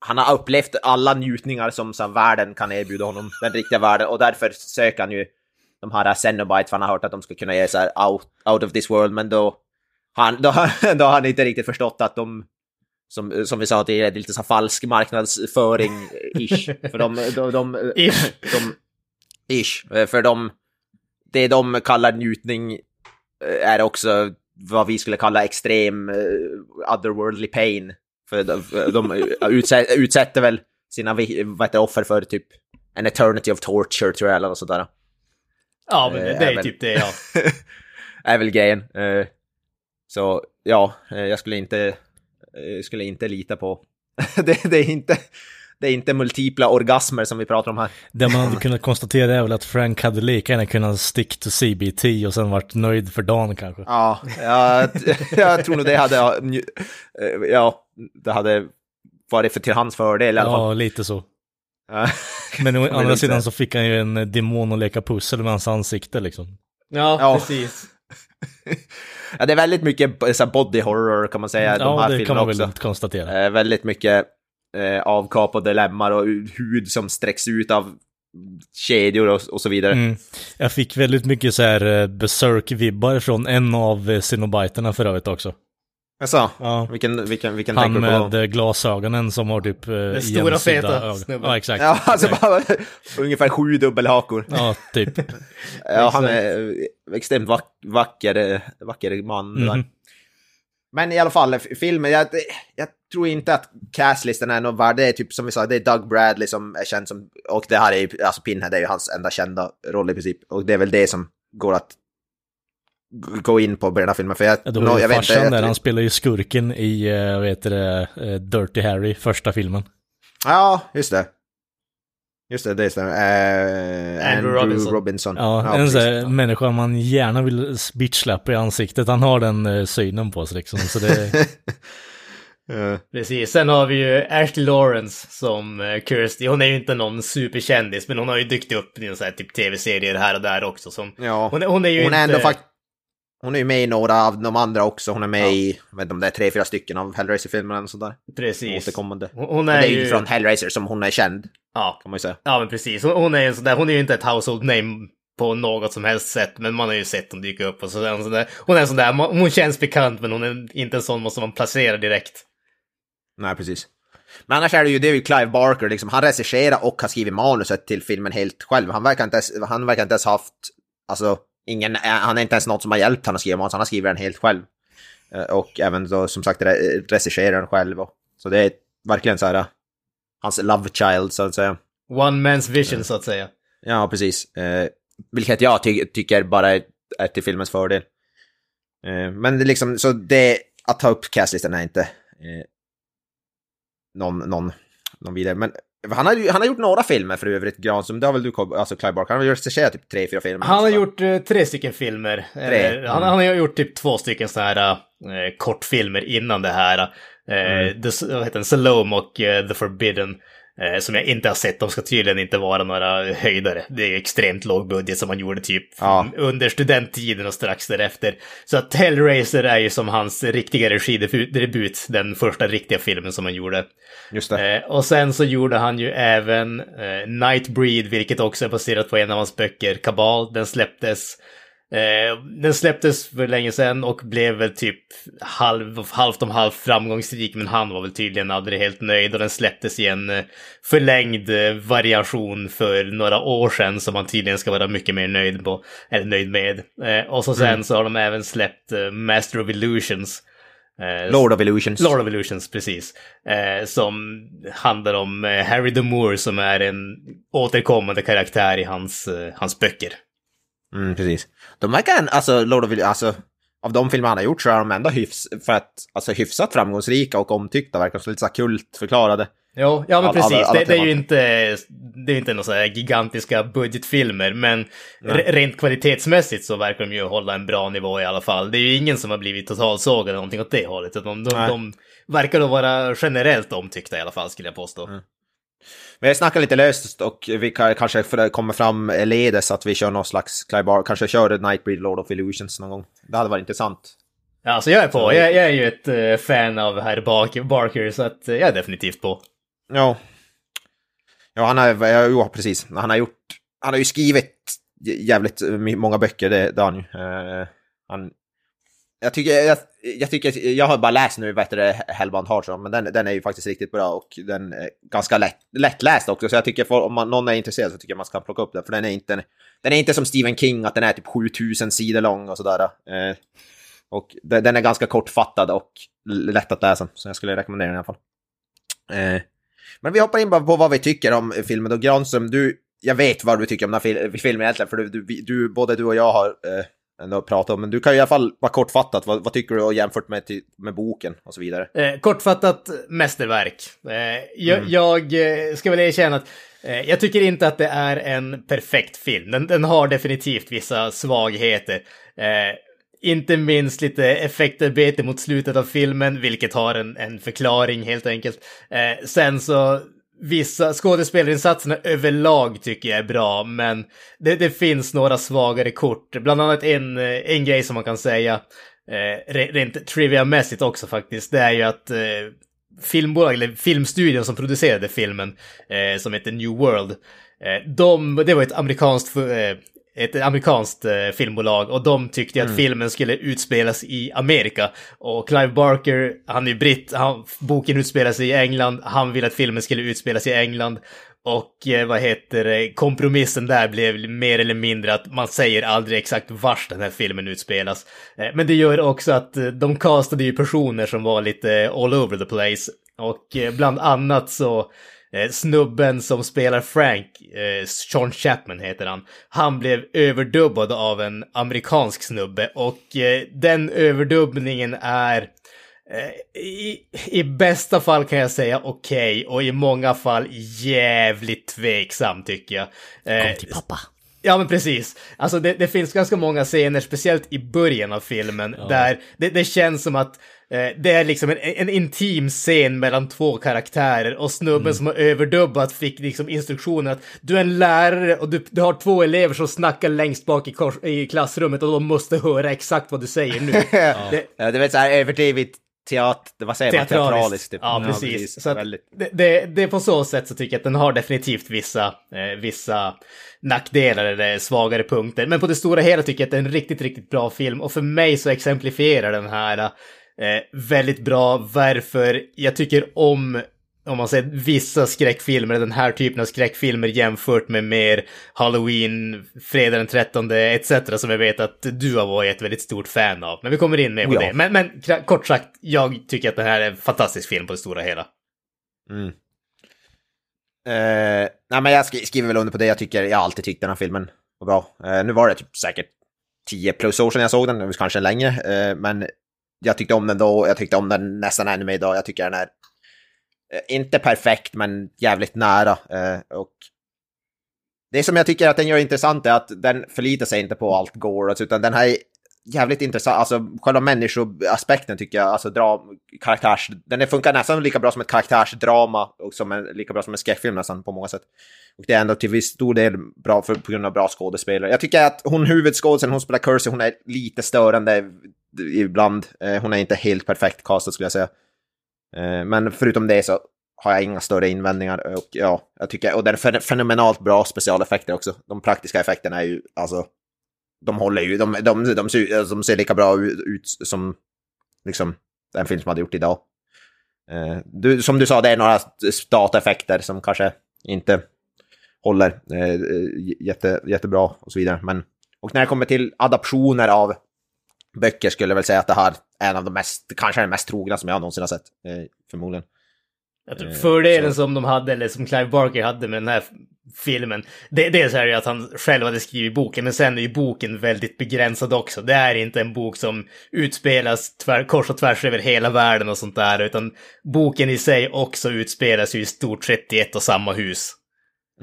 Speaker 1: han har upplevt alla njutningar som så, här, världen kan erbjuda honom, den riktiga världen, och därför söker han ju de här Xenobites, för han har hört att de ska kunna ge så här out, out of this world, men då, han, då, då har han inte riktigt förstått att de som, som vi sa, det är lite så här falsk marknadsföring-ish. För de, de, de,
Speaker 2: Ish.
Speaker 1: de, ish. För de, det de kallar njutning eh, är också vad vi skulle kalla extrem eh, otherworldly pain. För de, de utsätter, utsätter väl sina vad heter, offer för typ en eternity of torture tror jag eller något sådär.
Speaker 2: Ja, men det, det är
Speaker 1: även-
Speaker 2: typ det, ja.
Speaker 1: är väl grejen. Eh, Så ja, eh, jag skulle inte, eh, skulle inte lita på... det, det, är inte, det är inte multipla orgasmer som vi pratar om här.
Speaker 3: Det man hade kunnat konstatera är väl att Frank hade lika gärna kunnat stick to CBT och sen varit nöjd för dagen kanske.
Speaker 1: Ja, jag, jag tror nog det hade... eh, Ja, det hade varit för till hans fördel i alla fall.
Speaker 3: Ja, lite så. Men å andra sidan så fick han ju en demon att leka pussel med hans ansikte liksom.
Speaker 2: Ja,
Speaker 1: Ja.
Speaker 2: precis.
Speaker 1: Ja, det är väldigt mycket så body horror kan man säga. de
Speaker 3: Ja,
Speaker 1: här
Speaker 3: det kan man
Speaker 1: också.
Speaker 3: väl konstatera.
Speaker 1: Eh, väldigt mycket eh, avkapade lemmar och hud som sträcks ut av kedjor och, och så vidare.
Speaker 3: Mm. Jag fick väldigt mycket så här eh, berserk-vibbar från en av eh, Cenobiterna för övrigt också.
Speaker 1: Jaså?
Speaker 3: Ja.
Speaker 1: Vilken, vilken, vilken
Speaker 3: Han
Speaker 1: tänker du på?
Speaker 3: med eh, glasögonen som har typ... Den
Speaker 2: stora, feta snubben.
Speaker 3: Ja, exakt.
Speaker 1: Ja, alltså bara ungefär sju dubbelhakor.
Speaker 3: Ja, typ.
Speaker 1: Ja, han är eh, extremt vack, vacker, eh, vacker man.
Speaker 3: Mhm.
Speaker 1: Men i alla fall, filmen, jag, jag tror inte att castlistan är någon värd. Det är typ som vi sa, det är Doug Bradley som är känd som, och det här är ju, alltså Pinhead är ju hans enda kända roll i princip. Och det är väl det som går att gå in på på den här filmen. För jag,
Speaker 3: Ja, då var
Speaker 1: jag
Speaker 3: ju
Speaker 1: vet
Speaker 3: farsan
Speaker 1: inte,
Speaker 3: där, han spelar ju skurken i, eh, vad heter det, eh, Dirty Harry, första filmen.
Speaker 1: Ja, just det. Just det, det stämmer. Eh,
Speaker 2: Andrew Robinson.
Speaker 1: Robinson.
Speaker 3: Ja, en
Speaker 1: precis.
Speaker 3: sån här människa man gärna vill bitchslappa i ansiktet. Han har den eh, synen på sig liksom. Så det,
Speaker 1: Eh,
Speaker 2: Precis, sen har vi ju Ashley Lawrence som eh, Kirsty. Hon är ju inte någon superkändis, men hon har ju dykt upp i en sån här typ tv-serier här och där också. Som,
Speaker 1: ja.
Speaker 2: hon, är- hon är ju
Speaker 1: Hon är
Speaker 2: inte...
Speaker 1: ändå fakt Hon är ju med i några av de andra också. Hon är med
Speaker 2: Ja.
Speaker 1: i, jag vet inte om det är tre, fyra stycken av Hellraiser-filmerna och sådär.
Speaker 2: Precis.
Speaker 1: Återkommande.
Speaker 2: Hon, hon är
Speaker 1: det är ju från Hellraiser som hon är känd,
Speaker 2: Ja,
Speaker 1: kan man ju säga.
Speaker 2: ja, men precis. Hon, hon är ju en sån där, hon är ju inte ett household name på något som helst sätt, men man har ju sett hon dyka upp och så, en sån där. Hon är en sån där, hon känns bekant, men hon är inte en sån som man placerar direkt.
Speaker 1: Nej, precis. Men annars är det ju, det är ju Clive Barker, liksom. Han regisserar och har skrivit manuset till filmen helt själv. Han verkar inte ens, han verkar inte ens haft, alltså, ingen, han är inte ens något som har hjälpt han att skriva manus, han har skrivit den helt själv. Eh, Och även då, som sagt, re- regisserar den själv. Och, så det är verkligen så här, eh, hans love child, så att säga.
Speaker 2: One man's vision, så att säga.
Speaker 1: Ja, precis. Eh, vilket jag ty tycker bara är, är till filmens fördel. Eh, men det liksom, så det, att ta upp castlistan är inte eh, någon, någon, någon vidare. Men han har, han har gjort några filmer för övrigt, Granström. Det har väl du, alltså Clive Barker. Han har väl regisserat typ tre, fyra filmer.
Speaker 2: Han har
Speaker 1: Så-
Speaker 2: gjort eh, tre stycken filmer.
Speaker 1: Tre,
Speaker 2: Eh, han,
Speaker 1: mm.
Speaker 2: han har gjort typ två stycken så här eh, kortfilmer innan det här. Eh,
Speaker 1: Mm.
Speaker 2: The, vad heter den? Salome och eh, The Forbidden. Eh, som jag inte har sett. De ska tydligen inte vara några höjdare. Det är extremt låg budget som man gjorde typ
Speaker 1: Ja.
Speaker 2: under studenttiden och strax därefter. Så att Hellraiser är ju som hans riktiga regidebut. Den första riktiga filmen som han gjorde.
Speaker 1: Just det.
Speaker 2: Eh, och sen så gjorde han ju även eh, Nightbreed, vilket också är baserat på en av hans böcker, Kabal. Den släpptes Eh, den släpptes för länge sedan och blev väl typ halv, halvt om halvt framgångsrik, men han var väl tydligen aldrig helt nöjd och den släpptes i en eh, förlängd eh, variation för några år sedan som man tydligen ska vara mycket mer nöjd på, eller nöjd med. Eh, och så sen så har de även släppt Master of Illusions.
Speaker 1: Lord of Illusions.
Speaker 2: Lord of Illusions, precis. Eh, som handlar om Harry the Moore som är en återkommande karaktär i hans, eh, hans böcker.
Speaker 1: Mm, precis. De verkar, en- alltså, Lord of alltså, av de filmer han har gjort så är de ändå hyfs, för att, alltså, hyfsat framgångsrika och omtyckta, verkar som lite så här kultförklarade.
Speaker 2: Jo, ja men precis.
Speaker 1: alla- alla
Speaker 2: det, det är ju inte, det är inte några så här gigantiska budgetfilmer, men re- rent kvalitetsmässigt så verkar de ju hålla en bra nivå i alla fall. Det är ju ingen som har blivit totalsågad eller någonting åt det hållet, utan de, de,
Speaker 1: Nej.
Speaker 2: de verkar då vara generellt omtyckta i alla fall, skulle jag påstå.
Speaker 1: Mm. Men jag snackar lite löst och vi kan, kanske kommer fram ledes att vi kör någon slags Clive Bar, kanske kör Nightbreed Lord of Illusions någon gång. Det hade varit intressant.
Speaker 2: Ja, alltså jag är på. Jag, jag är ju ett eh, fan av herr Barker, Barker, så att eh, jag är definitivt på.
Speaker 1: Ja. Ja, han har, ja, jo, precis. Han har gjort, han har ju skrivit jä- jävligt my- många böcker, det, det har han ju. Eh, han, jag tycker, jag, jag tycker, jag har bara läst nu, vad heter det, Hellbound Hearts, men den, den är ju faktiskt riktigt bra och den är ganska lätt, lättläst också, så jag tycker för, om man, någon är intresserad så tycker jag man ska plocka upp den, för den är inte, den är inte som Stephen King, att den är typ 7000 sidor lång och sådär. Eh, och den, den är ganska kortfattad och lätt att läsa, så jag skulle rekommendera den i alla fall. Eh, men vi hoppar in bara på vad vi tycker om filmen. Och Granström, du, jag vet vad du tycker om den här filmen egentligen, för du, du, du, både du och jag har eh, ändå pratat om, men du kan ju i alla fall vara kortfattat. Vad, vad tycker du jämfört med, med boken och så vidare?
Speaker 2: Eh, kortfattat mästerverk. Eh, jag, jag eh, ska väl erkänna att eh, jag tycker inte att det är en perfekt film. Den, den har definitivt vissa svagheter. Eh, inte minst lite effektarbete mot slutet av filmen, vilket har en, en förklaring helt enkelt. Eh, sen så Vissa skådespelarinsatserna överlag tycker jag är bra, men det, det finns några svagare kort. Bland annat en, eh, en grej som man kan säga, eh, rent trivia-mässigt också faktiskt, det är ju att eh, filmbolag, eller filmstudion som producerade filmen, eh, som heter New World, eh, de, det var ett amerikanskt, eh, ett amerikanskt eh, filmbolag och de tyckte att filmen skulle utspelas i Amerika. Och Clive Barker, han är ju britt, han, boken sig i England, han vill att filmen skulle utspelas i England. Och eh, vad heter det, kompromissen där blev mer eller mindre att man säger aldrig exakt vars den här filmen utspelas. Eh, men det gör också att eh, de castade ju personer som var lite all over the place. Och eh, bland annat så Eh, snubben som spelar Frank, eh, Sean Chapman heter han, han blev överdubbad av en amerikansk snubbe och eh, den överdubbningen är eh, i, I bästa fall kan jag säga okej och i många fall jävligt tveksam tycker jag. Eh,
Speaker 3: Till pappa.
Speaker 2: Ja men precis. Alltså det, det finns ganska många scener, speciellt i början av filmen, där det, det känns som att det är liksom en, en intim scen mellan två karaktärer och snubben som har överdubbat fick liksom instruktioner att du är en lärare och du, du har två elever som snackar längst bak i, kors, i klassrummet och de måste höra exakt vad du säger nu. det,
Speaker 1: Ja, du vet såhär överdrivet teater, vad säger man, teatraliskt. Typ.
Speaker 2: Ja, precis. Så att
Speaker 1: Väldigt.
Speaker 2: det, det, det är på så sätt så tycker jag att den har definitivt vissa, eh, vissa nackdelar eller svagare punkter. Men på det stora hela tycker jag att det är en riktigt, riktigt bra film. Och för mig så exemplifierar den här eh, väldigt bra varför jag tycker om om man säger vissa skräckfilmer, den här typen av skräckfilmer jämfört med mer Halloween, Fredag den 13 etc. som jag vet att du har varit ett väldigt stort fan av. Men vi kommer in mer på
Speaker 1: Ja.
Speaker 2: det. Men, men kort sagt, jag tycker att det här är en fantastisk film på det stora hela.
Speaker 1: Mm. Eh, nej, men jag sk- skriver väl under på det. Jag tycker, jag har alltid tyckt den här filmen var bra. Eh, nu var det typ säkert 10 plus år sedan jag såg den, kanske längre. Eh, men jag tyckte om den då, jag tyckte om den nästan ännu mer idag. Jag tycker den är eh, inte perfekt, men jävligt nära. Eh, och det som jag tycker att den gör intressant är att den förlitar sig inte på allt gore, utan den här är jävligt intressant, alltså själva människoaspekten tycker jag, alltså dra, karaktärs, den funkar nästan lika bra som ett karaktärsdrama och som en, lika bra som en skräckfilm nästan på många sätt. Och det är ändå till viss stor del bra för, på grund av bra skådespelare. Jag tycker att hon huvudskådisen, hon spelar Cursey, hon är lite störande ibland. Eh, hon är inte helt perfekt castad skulle jag säga. Eh, men förutom det så har jag inga större invändningar. Och ja, jag tycker, och den är fenomenalt bra specialeffekter också. De praktiska effekterna är ju alltså de håller ju, de, de, de, ser, alltså, de ser lika bra ut, ut som liksom den film som hade gjort idag. Eh, du, som du sa, det är några dataeffekter som kanske inte håller eh, eh jätte, jättebra och så vidare. Men, och när det kommer till adaptioner av böcker skulle jag väl säga att det här är en av de mest, kanske den mest trogna som jag någonsin har sett, eh, förmodligen.
Speaker 2: Jag tror
Speaker 1: Eh,
Speaker 2: fördelen
Speaker 1: så-
Speaker 2: som de hade, eller som Clive Barker hade med den här filmen, det, dels är det ju att han själv hade skrivit boken, men sen är ju boken väldigt begränsad också. Det är inte en bok som utspelas tvär, kors och tvärs över hela världen och sånt där, utan boken i sig också utspelas ju i stort sett i ett och samma hus.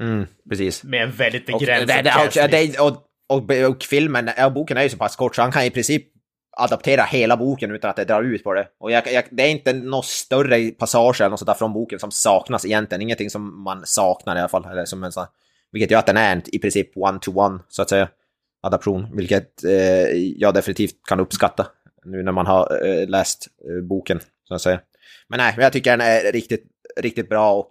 Speaker 1: Mm, precis.
Speaker 2: Med en väldigt
Speaker 1: Och,
Speaker 2: begränsad
Speaker 1: det, det, och, och, och, och filmen, ja, boken är ju så pass kort så han kan i princip adaptera hela boken utan att det drar ut på det. Och jag, jag, det är inte något större passage eller något sånt där från boken som saknas egentligen. Ingenting som man saknar i alla fall. Eller som en sån, vilket gör att den är en, i princip one-to-one, så att säga, adaption. Vilket eh, jag definitivt kan uppskatta nu när man har eh, läst eh, boken, så att säga. Men nej, men jag tycker den är riktigt, riktigt bra och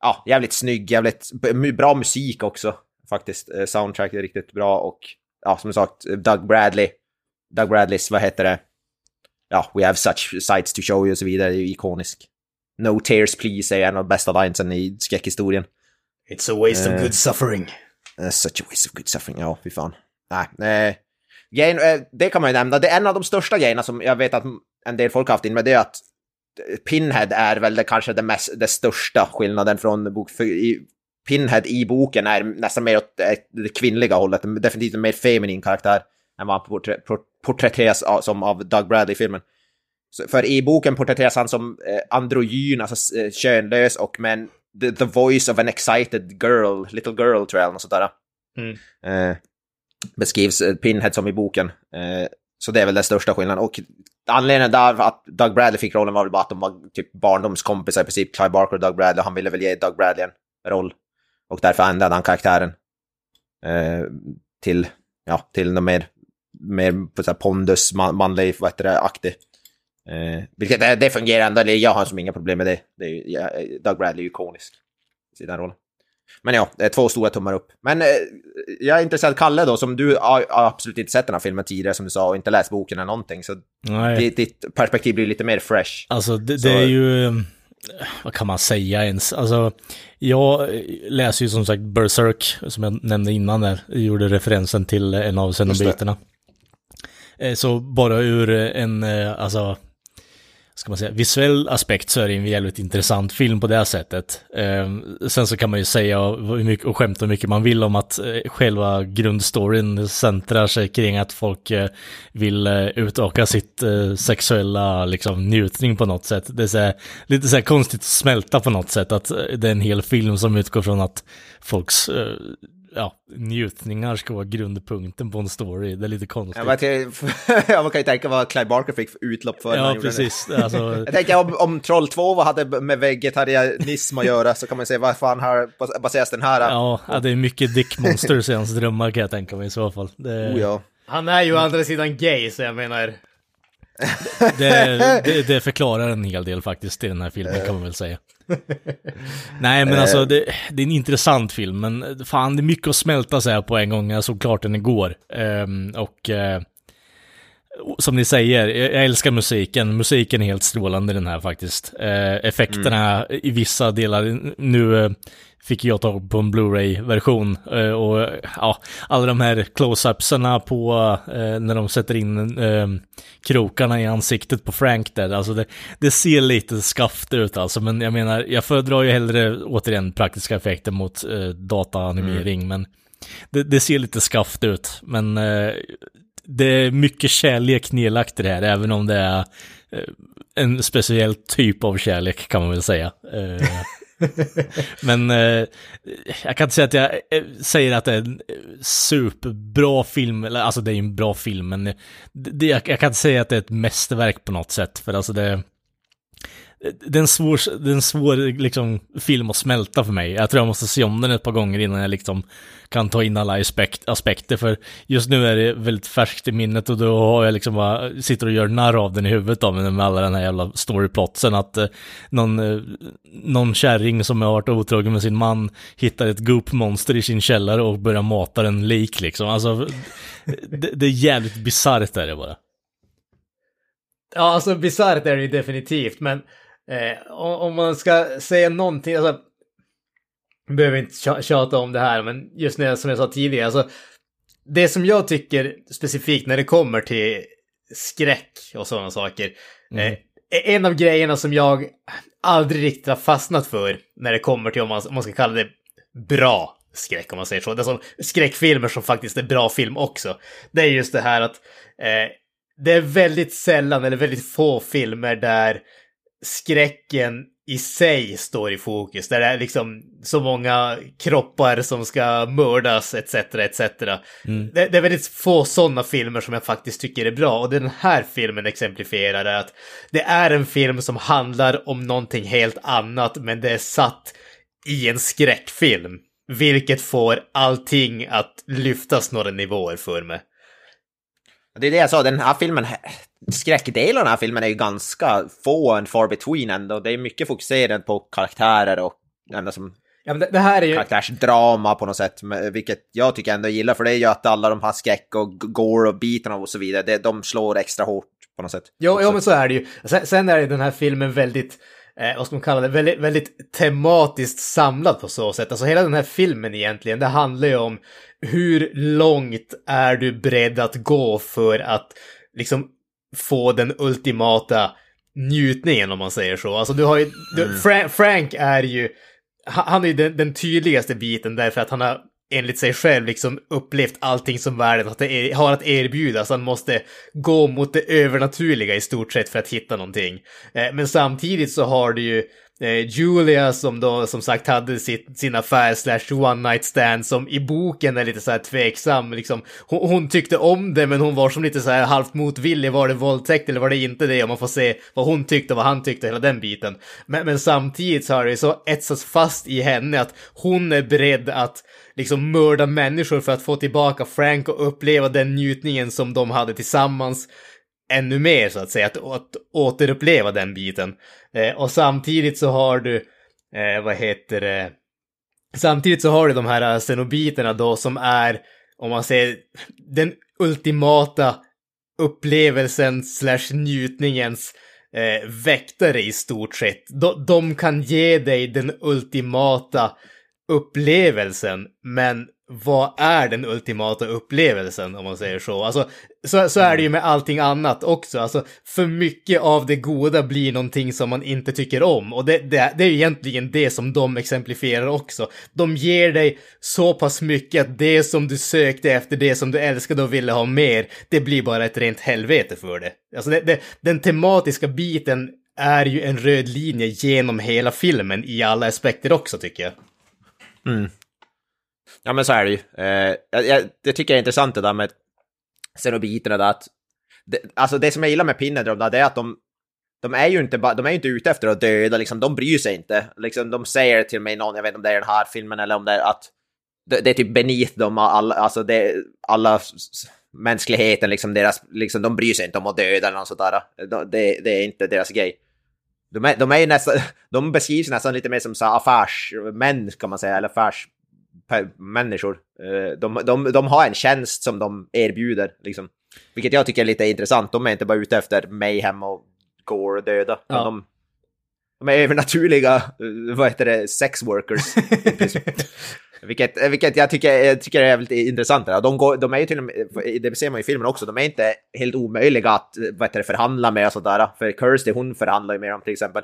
Speaker 1: ja, jävligt snygg, jävligt bra musik också faktiskt. Eh, soundtrack är riktigt bra och ja, som sagt, Doug Bradley, Doug Bradleys, vad heter det? Ja, we have such sights to show you och så vidare, det är ju ikonisk. No tears please är en av de bästa linesen i skräckhistorien.
Speaker 2: It's a waste
Speaker 1: Eh.
Speaker 2: of good suffering.
Speaker 1: Uh, such a waste of good suffering, ja, fy fan. Nej, eh, grejen, eh, det kan man ju nämna. Det är en av de största grejerna som jag vet att en del folk har haft in med det är att Pinhead är väl det, kanske det, mest, det största skillnaden från bok. För i, Pinhead i boken är nästan mer åt eh, det kvinnliga hållet, definitivt en mer feminin karaktär än vad han porträ- por- porträtteras av- som av Doug Bradley i filmen. Så, för i boken porträtteras han som eh, androgyn, alltså eh, könlös och med the, the voice of an excited girl, little girl tror jag, eller något sånt där.
Speaker 2: Mm.
Speaker 1: Eh, beskrivs eh, Pinhead som i boken. Eh, så det är väl den största skillnaden. Och anledningen där att Doug Bradley fick rollen var väl bara att de var typ barndomskompisar i princip, Clive Barker och Doug Bradley. Han ville väl ge Doug Bradley en roll. Och därför ändrade han karaktären eh, till, ja, till något mer, mer på så här pondus, man, manlig, vad heter det, aktig. Eh, vilket det, det fungerar ändå, jag har som inga problem med det. det är, ja, Doug Bradley är ju ikonisk i den rollen. Men ja, det är två stora tummar upp. Men eh, jag är intresserad, Kalle då, som du har, absolut inte sett den här filmen tidigare som du sa och inte läst boken eller någonting. Så ditt, ditt perspektiv blir lite mer fresh.
Speaker 3: Alltså det,
Speaker 1: Så-
Speaker 3: det är ju, eh, vad kan man säga ens? Alltså, jag läser ju som sagt Berserk, som jag nämnde innan där, jag gjorde referensen till en av Cenobiterna. Eh, så bara ur eh, en, eh, alltså, ska man säga, visuell aspekt så är det en jävligt intressant film på det här sättet. Ehm, sen så kan man ju säga och skämta hur mycket man vill om att själva grundstoryn centrar sig kring att folk vill utöka sitt sexuella liksom, njutning på något sätt. Det är så här, lite så här konstigt att smälta på något sätt, att det är en hel film som utgår från att folks ja, njutningar ska vara grundpunkten på en story. Det är lite konstigt.
Speaker 1: Ja, man, kan, ja, man kan ju tänka vad Clive Barker fick för utlopp för när han
Speaker 3: Ja,
Speaker 1: gjorde
Speaker 3: precis. Alltså,
Speaker 1: Jag tänker om, om Troll 2 hade med vegetarianism att göra så kan man säga vad fan har baseras den här?
Speaker 3: ja, ja, det är mycket Dick Monsters i hans drömmar kan jag tänka mig i så fall. Det,
Speaker 1: Oh, ja.
Speaker 2: Han är ju å andra sidan gay, så jag menar...
Speaker 3: det, det, det förklarar en hel del faktiskt i den här filmen kan man väl säga. Nej men alltså det, det är en intressant film men fan det är mycket att smälta så här på en gång. Jag såg klart den igår. Ehm, och eh, som ni säger, jag älskar musiken. Musiken är helt strålande i den här faktiskt. Eh, effekterna i vissa delar, nu eh, fick jag tag på en Blu-ray-version. Eh, och ja, alla de här close-upsarna på när de sätter in krokarna i ansiktet på Frank där. Alltså det, det ser lite skaft ut alltså. Men jag menar, jag föredrar ju hellre återigen praktiska effekter mot dataanimering. Men det, det ser lite skaft ut. Men det är mycket kärlek nedlagt i det här, även om det är eh, en speciell typ av kärlek kan man väl säga. Eh, men eh, jag kan inte säga att jag eh, säger att det är en superbra film, eller alltså det är en bra film, men det, jag, jag kan inte säga att det är ett mästerverk på något sätt, för alltså det det är en svår, det är en svår liksom, film att smälta för mig. Jag tror jag måste se om den ett par gånger innan jag liksom kan ta in alla aspekt, aspekter. För just nu är det väldigt färskt i minnet och då har jag liksom bara, sitter och gör narr av den i huvudet av med alla den här jävla storyplotsen. Att eh, någon, eh, någon kärring som har varit otrogen med sin man hittar ett goop-monster i sin källare och börjar mata den lik liksom. Alltså, det, det är jävligt bisarrt är det bara.
Speaker 2: Ja, alltså bisarrt är det ju definitivt, men eh, om, man ska säga någonting, alltså, behöver inte tja- tjata om det här, men just när, som jag sa tidigare, alltså, det som jag tycker specifikt när det kommer till skräck och sådana saker, eh, är en av grejerna som jag aldrig riktigt har fastnat för när det kommer till om man, om man ska kalla det bra skräck, om man säger så. Det är som skräckfilmer som faktiskt är bra film också. Det är just det här att eh, det är väldigt sällan eller väldigt få filmer där skräcken i sig står i fokus. Där det är liksom så många kroppar som ska mördas etc. etc. Det, det är väldigt få sådana filmer som jag faktiskt tycker är bra. Och den här filmen exemplifierar det att det är en film som handlar om någonting helt annat men det är satt i en skräckfilm. Vilket får allting att lyftas några nivåer för mig.
Speaker 1: Det är det jag sa, den här filmen, skräckdelen av den här filmen är ju ganska få and far between ändå. Det är mycket fokuserat på karaktärer och ändå som
Speaker 2: Ja, det, det här är ju...
Speaker 1: karaktärsdrama på något sätt, vilket jag tycker ändå gillar, för det är ju att alla de här skräck och gore och bitarna och så vidare, det, de slår extra hårt på något sätt.
Speaker 2: Jo, jo, men så är det ju. Sen, sen är ju den här filmen väldigt, eh, vad ska man kalla det, väldigt, väldigt tematiskt samlad på så sätt. Alltså hela den här filmen egentligen, det handlar ju om hur långt är du beredd att gå för att liksom få den ultimata njutningen om man säger så. Alltså du har ju, du, Fra- Frank är ju, han är ju den, den tydligaste biten därför att han har enligt sig själv liksom upplevt allting som världen har att er- har att erbjuda, så han måste gå mot det övernaturliga i stort sett för att hitta någonting. Eh, Men samtidigt så har du ju Eh, Julia som då som sagt hade sitt, sin affär slash one night stand som i boken är lite så här tveksam. Liksom, hon, hon tyckte om det men hon var som lite så här halvt motvillig. Var det våldtäkt eller var det inte det? Och man får se vad hon tyckte och vad han tyckte, hela den biten. Men, men samtidigt så har det så etsats fast i henne att hon är beredd att liksom mörda människor för att få tillbaka Frank och uppleva den njutningen som de hade tillsammans ännu mer så att säga, att, att återuppleva den biten. Eh, och samtidigt så har du, eh, vad heter det, samtidigt så har du de här cenobiterna då som är, om man säger, den ultimata upplevelsen slash njutningens eh, väktare i stort sett. De, de kan ge dig den ultimata upplevelsen, men vad är den ultimata upplevelsen om man säger så? Alltså, så, så är det ju med allting annat också. Alltså, för mycket av det goda blir någonting som man inte tycker om. Och det, det, det är ju egentligen det som de exemplifierar också. De ger dig så pass mycket att det som du sökte efter, det som du älskade och ville ha mer, det blir bara ett rent helvete för det. Alltså, det, det, den tematiska biten är ju en röd linje genom hela filmen i alla aspekter också tycker jag. Mm.
Speaker 1: Ja men så är det ju. Eh, jag, jag, det tycker jag är intressant det där med xenobiterna där att det, alltså det som jag gillar med Pinnedrum där, det är att de de är ju inte, de är inte ute efter att döda, liksom, de bryr sig inte. Liksom, de säger till mig någon, jag vet inte om det är den här filmen eller om det är att det, det är typ beneath dem, alla, alltså det, alla mänskligheten, liksom deras, liksom, de bryr sig inte om att döda eller något sådär. De- Det, det är inte deras grej. De är, de är ju nästan, de beskrivs nästan lite mer som så affärsmän kan man säga, eller affärs. Eh, De, de, de har en tjänst som de erbjuder, liksom. Vilket jag tycker är lite intressant. De är inte bara ute efter mayhem och gore och döda.
Speaker 2: Ja.
Speaker 1: De, de är övernaturliga, eh, vad heter det, sex workers. i princip. vilket, vilket jag tycker, jag tycker är jävligt intressant. De, går, de är ju till och med, det ser man i filmen också, de är inte helt omöjliga att vad heter det, förhandla med och sådär. För Kirsty, hon förhandlar ju med dem till exempel.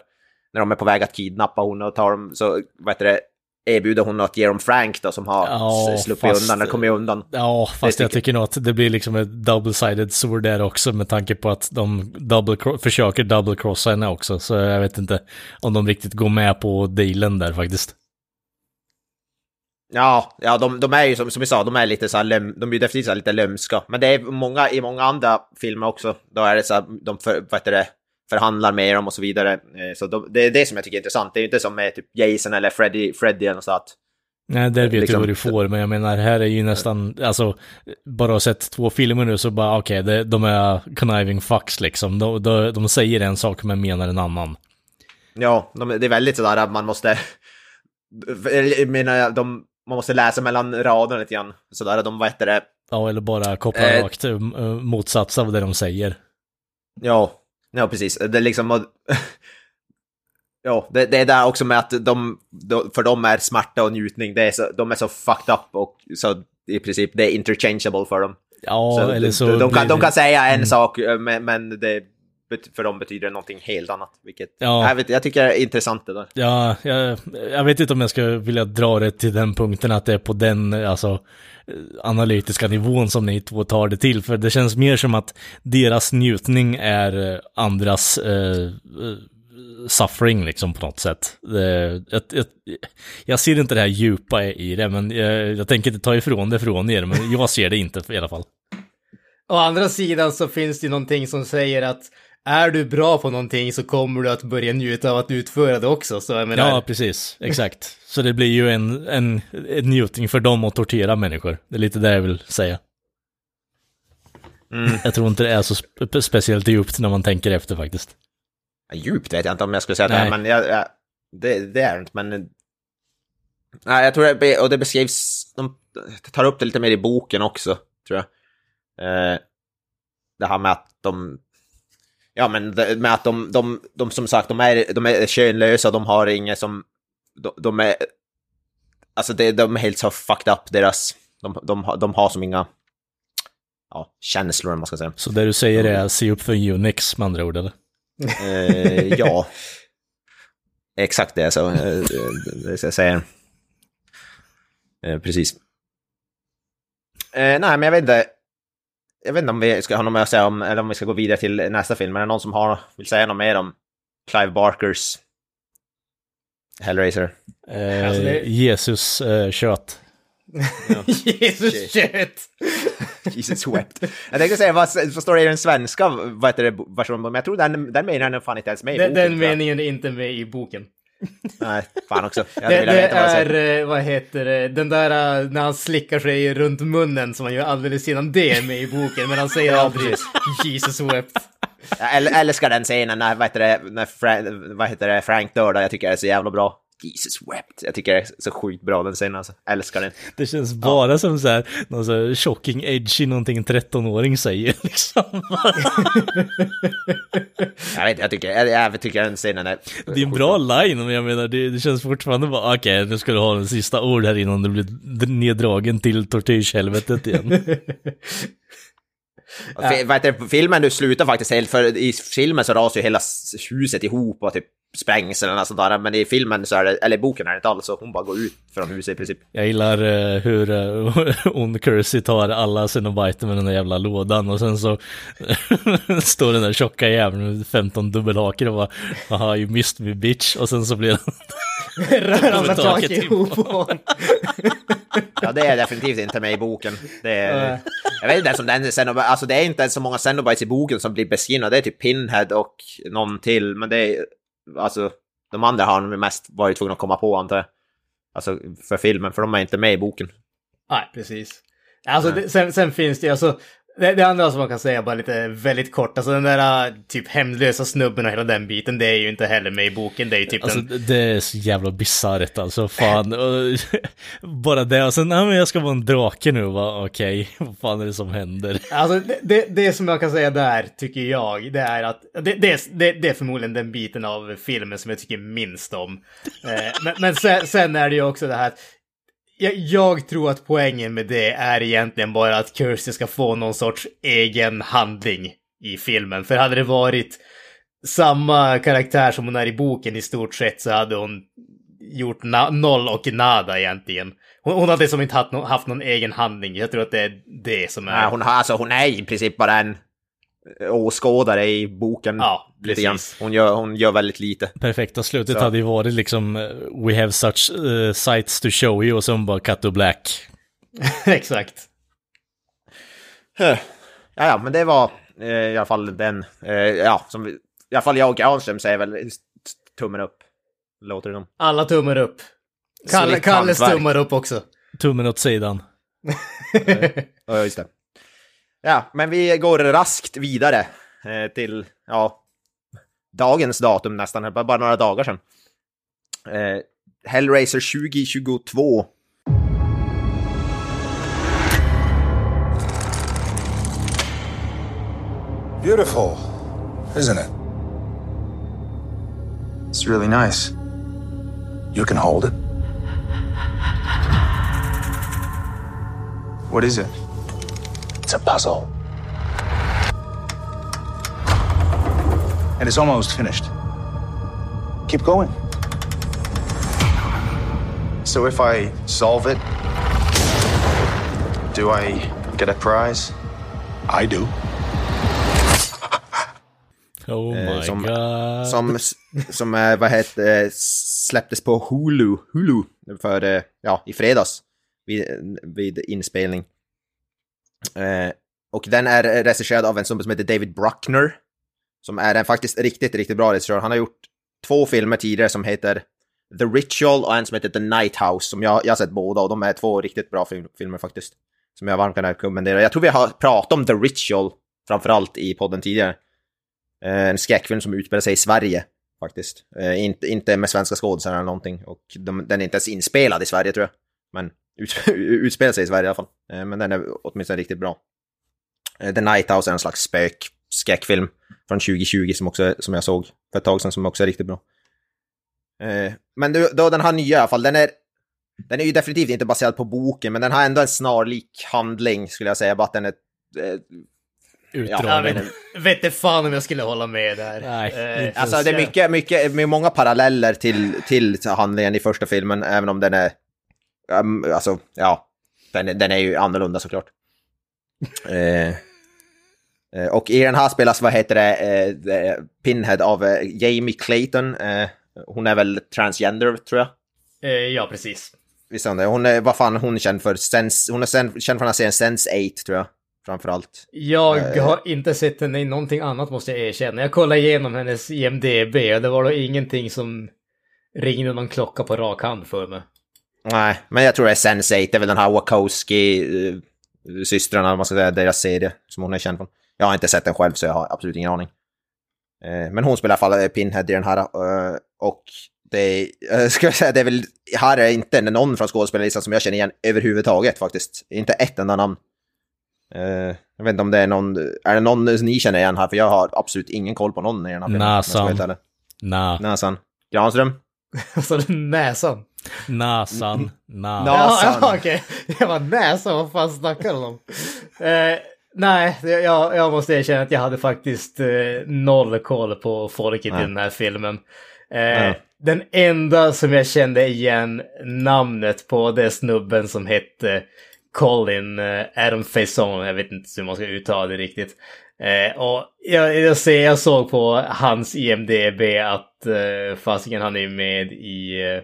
Speaker 1: När de är på väg att kidnappa hon och tar dem, så vad heter det, erbjuder hon att ge dem Frank då som har
Speaker 3: Ja,
Speaker 1: sluppit
Speaker 3: fast-
Speaker 1: undan, eller kommit undan.
Speaker 3: Ja, fast
Speaker 1: Det
Speaker 3: jag
Speaker 1: tycker-
Speaker 3: tycker nog att det blir liksom ett double-sided sword där också med tanke på att de double försöker double-crossa henne också. Så jag vet inte om de riktigt går med på dealen där faktiskt.
Speaker 1: Ja, ja de, de är ju som, som vi sa, de är lite så här, löm, de är ju definitivt så lite lömska. Men det är många, i många andra filmer också, då är det så här, de för, vad heter det, förhandlar med dem och så vidare. Eh, Så de, det är det som jag tycker är intressant. Det är ju inte som med typ Jason eller Freddy, Freddy eller något sånt.
Speaker 3: Nej, där vet
Speaker 1: Liksom-
Speaker 3: du vad du får, men jag menar, här är ju nästan, alltså, bara ha sett två filmer nu så bara, okej, det- de är conniving fucks liksom. De, de, de säger en sak men menar en annan.
Speaker 1: Ja, de, det är väldigt sådär att man måste... Jag menar, de, man måste läsa mellan raderna lite grann. Sådär, de vad heter det?
Speaker 3: Ja, eller bara koppla
Speaker 1: Eh.
Speaker 3: rakt eh, motsats av det de säger.
Speaker 1: Ja, ja precis. Det är liksom... Ja, det, det är där också med att de, de, för dem är smärta och njutning, det är så, de är så fucked up och så i princip det är interchangeable för dem.
Speaker 3: Ja,
Speaker 1: Så
Speaker 3: eller
Speaker 1: de,
Speaker 3: så
Speaker 1: de, de, kan, de kan säga en
Speaker 3: Mm.
Speaker 1: sak, eh, men, men det, för dem betyder det någonting helt annat. Vilket,
Speaker 3: Ja.
Speaker 1: jag, vet, jag tycker det är intressant det där.
Speaker 3: Ja, jag, jag vet inte om jag ska vilja dra det till den punkten att det är på den, eh, alltså, eh, analytiska nivån som ni två tar det till, för det känns mer som att deras njutning är eh, andras eh, eh, suffering liksom på något sätt. Det, jag, jag, jag ser inte det här djupa i det, men jag, jag tänker inte ta ifrån det från er, men jag ser det inte i alla fall.
Speaker 2: Å andra sidan så finns det någonting som säger att är du bra på någonting så kommer du att börja njuta av att utföra det också. Så jag menar,
Speaker 3: Ja, precis. Exakt. Så det blir ju en, en, en njutning för dem att tortera människor. Det är lite det jag vill säga.
Speaker 1: Mm.
Speaker 3: Jag tror inte det är så spe speciellt djupt när man tänker efter faktiskt.
Speaker 1: Ja, Djupt vet jag inte om jag skulle säga det,
Speaker 3: Nej.
Speaker 1: men jag, jag, det, det är det inte. Men, nej, jag tror det, be- och det beskrivs, de tar upp det lite mer i boken också, tror jag. Eh, det här med att de, ja men det, med att de, de, de som sagt, de är, de är könlösa, de har inget som, de, de är, alltså det, de är helt så fucked up, deras, de, de, har- de har som inga, ja, känslor, om man ska säga.
Speaker 3: Så det du säger är se upp för Unix med andra ord, eller?
Speaker 1: Eh, ja. Exakt det så. Eh, det ska jag säga. Eh, precis. Eh, nej, men jag vet inte. Jag vet inte om vi ska ha något mer att säga om, eller om vi ska gå vidare till nästa film. Är det någon som har, vill säga något mer om Clive Barkers Hellraiser?
Speaker 3: Eh,
Speaker 2: Alltså det-
Speaker 3: Jesus eh, kött.
Speaker 2: Jesus shit!
Speaker 1: Jesus wept. Jag tänkte säga, vad, vad står det i den svenska vad heter det, versionen? Men jag tror den, den meningen är fan inte ens med i
Speaker 2: Den,
Speaker 1: boken,
Speaker 2: den
Speaker 1: jag.
Speaker 2: meningen är inte med i boken.
Speaker 1: Nej, fan också.
Speaker 2: Det, det är, eh, vad heter det, den där eh, när han slickar sig runt munnen som han gör alldeles innan det är med i boken, men han säger aldrig Jesus wept.
Speaker 1: Jag äl- älskar den scenen när, vad heter det, när Fra- vad heter det, Frank dör där. Jag tycker det är så jävla bra. Jesus wept. Jag tycker det är så sjukt bra den scenen alltså. Älskar den.
Speaker 3: Det känns bara som så här, någon så här shocking edgy någonting en 13-åring säger liksom.
Speaker 1: Jag vet jag tycker, jag, jag tycker den scenen är...
Speaker 3: Det är en bra line, men jag menar det, det känns fortfarande bara okej, nu ska du ha den sista ord här innan du blir neddragen till tortyrshelvetet igen.
Speaker 1: Heter det, filmen du slutar faktiskt helt, för i filmen så rasar ju hela huset ihop och typ sprängs eller något sånt där. Men i filmen så är det, eller i boken är det inte alls så. Hon bara går ut från huset i princip.
Speaker 3: Jag gillar eh, hur uh, hon Kersey tar alla Cenobiter med den där jävla lådan och sen så står den där tjocka jäveln med 15 dubbelhaker och bara Haha, you missed me bitch och sen så blir han
Speaker 2: Ramlar
Speaker 3: taket
Speaker 2: taket ihop på honom.
Speaker 1: Ja, det är definitivt inte med i boken. Det är, jag vet inte ens om den Cenobite, alltså det är inte ens så många Cenobites i boken som blir beskrivna. Det är typ Pinhead och någon till, men det är, alltså, de andra har de mest varit tvungna att komma på antar jag. Alltså för filmen, för de är inte med i boken.
Speaker 2: Nej, precis. Alltså, det, sen, sen finns det alltså, det, det andra som man kan säga bara lite väldigt kort, alltså den där äh, typ hemlösa snubben och hela den biten, det är ju inte heller med i boken, det är ju typ
Speaker 3: Alltså
Speaker 2: en...
Speaker 3: det är så jävla bisarrt alltså, fan. Bara det och sen, nej men jag ska vara en drake nu va, okej, vad fan är det som händer?
Speaker 2: Alltså det, det, det som jag kan säga där, tycker jag, det är att det, det, är- förmodligen den biten av filmen som jag tycker minst om. Eh, men men sen, sen är det ju också det här jag, jag tror att poängen med det är egentligen bara att Kirsty ska få någon sorts egen handling i filmen. För hade det varit samma karaktär som hon är i boken i stort sett så hade hon gjort noll och nada egentligen. Hon, hon hade som inte haft, no- haft någon egen handling. Jag tror att det är det som är...
Speaker 1: Nej, hon, har, alltså, hon är i princip bara en åskådare i boken.
Speaker 2: Ja,
Speaker 1: lite grann. Hon gör, hon gör väldigt lite.
Speaker 3: Perfekta slutet
Speaker 1: Så.
Speaker 3: hade ju varit liksom eh, We have such uh, sights to show you och sen bara cut to black.
Speaker 2: Exakt.
Speaker 1: Huh. Ja, ja, men det var eh, i alla fall den, eh, ja, som vi, i alla fall jag och Granström säger väl tummen upp. Låter det dem.
Speaker 2: Alla tummar upp. Kalle, Kalles tummar upp också.
Speaker 3: Tummen åt sidan.
Speaker 1: Ja, just det. Ja, men vi går raskt vidare eh, till, ja, dagens datum nästan, bara bara några dagar sedan. Eh, Hellraiser 2022.
Speaker 5: Beautiful, isn't it?
Speaker 6: It's really nice.
Speaker 5: You can hold it.
Speaker 6: What is it?
Speaker 5: It's a puzzle. And it's almost finished. Keep going.
Speaker 6: So if I solve it, do I get a prize?
Speaker 5: I do.
Speaker 3: Oh
Speaker 1: Eh,
Speaker 3: my
Speaker 1: som-
Speaker 3: god.
Speaker 1: Som, som eh, vad heter, släpptes på Hulu, Hulu för, eh, ja, i fredags vid, vid inspelning. Eh, och den är regisserad av en snubbe som heter David Bruckner. Som är en faktiskt riktigt, riktigt bra regissör. Han har gjort två filmer tidigare som heter The Ritual och en som heter The Night House. Som jag, jag har sett båda och de är två riktigt bra film, filmer faktiskt. Som jag varmt kan rekommendera. Jag tror vi har pratat om The Ritual framförallt i podden tidigare. Eh, en skräckfilm som utspelar sig i Sverige faktiskt. Eh, inte, inte med svenska skådespelare eller någonting. Och de, den är inte ens inspelad i Sverige tror jag. Men ut, utspelar sig i Sverige i alla fall. Eh, men den är åtminstone riktigt bra. Eh, The Night House är en slags spök skräckfilm från 2020 som, också, som jag såg för ett tag sedan som också är riktigt bra. Eh, men då, då den här nya i alla fall, den är, den är ju definitivt inte baserad på boken, men den har ändå en snarlik handling skulle jag säga, bara att den är... Eh,
Speaker 2: Jag
Speaker 3: Utdragen.
Speaker 2: vet, vet inte fan om jag skulle hålla med där.
Speaker 3: Nej,
Speaker 2: Eh,
Speaker 1: Alltså det är mycket, mycket, med många paralleller till, till handlingen i första filmen, även om den är... Um, alltså, ja. Den, är- den är ju annorlunda såklart. Eh, och i den här spelas, vad heter det, eh, eh, Pinhead av eh, Jamie Clayton. Eh, hon är väl transgender, tror jag.
Speaker 2: eh, ja, precis.
Speaker 1: Visst är hon är, vad fan hon är känd för? Sense, hon är sen, känd för att serien Sense8, tror jag. Framförallt.
Speaker 2: Jag
Speaker 1: Eh.
Speaker 2: har inte sett henne i någonting annat måste jag erkänna. Jag kollade igenom hennes IMDB och det var då ingenting som ringde någon klocka på rak hand för mig.
Speaker 1: Nej, men jag tror det är Sense8, det är väl den här Wachowski-systrarna, om man ska säga, deras serie som hon är känd från. Jag har inte sett den själv så jag har absolut ingen aning. Eh, Men hon spelar i alla fall eh, Pinhead i den här. eh, Och det är, eh, ska jag säga, det är väl, här är inte någon från skådespelarlistan som jag känner igen överhuvudtaget faktiskt. Inte ett enda namn. Eh, Jag vet inte om det är någon, är det någon ni känner igen här? För jag har absolut ingen koll på någon i den här filmen. ärlig.
Speaker 3: Na,
Speaker 1: Nasan. Granström?
Speaker 2: Så den näsan.
Speaker 3: nasan. Na-
Speaker 2: Ja,
Speaker 1: Nasan.
Speaker 2: ja okej. Jag var näsan, vad fan snackar de om? Nej, jag, jag måste erkänna att jag hade faktiskt eh, noll koll på folket
Speaker 1: Nej.
Speaker 2: i den här filmen. Eh. Den enda som jag kände igen namnet på det är snubben som hette Colin eh, Adam Faison. Jag vet inte hur man ska uttala det riktigt. Eh, och jag, jag, ser, jag såg på hans IMDB att eh, fasiken han är med i eh,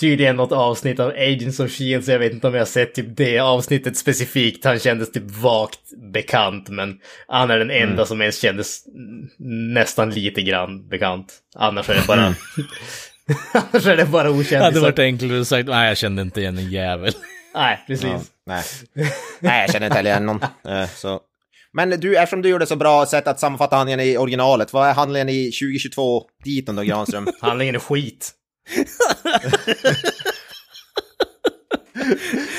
Speaker 2: tydligen något avsnitt av Agents of Shield, så jag vet inte om jag har sett typ det avsnittet specifikt. Han kändes typ vagt bekant, men han är den enda som ens kändes mm, nästan lite grann bekant. Annars är det bara... Annars är det bara
Speaker 3: Det
Speaker 2: okänt.
Speaker 3: hade varit enklare att sagt, nej jag kände inte igen en jävel.
Speaker 2: Nej, precis.
Speaker 1: Ja, nej. nej, jag känner inte heller igen någon. Eh, så. Men du, eftersom du gjorde så bra sätt att sammanfatta handlingen i originalet, vad är handlingen i 2022 diten då, Granström?
Speaker 2: Handlingen är skit.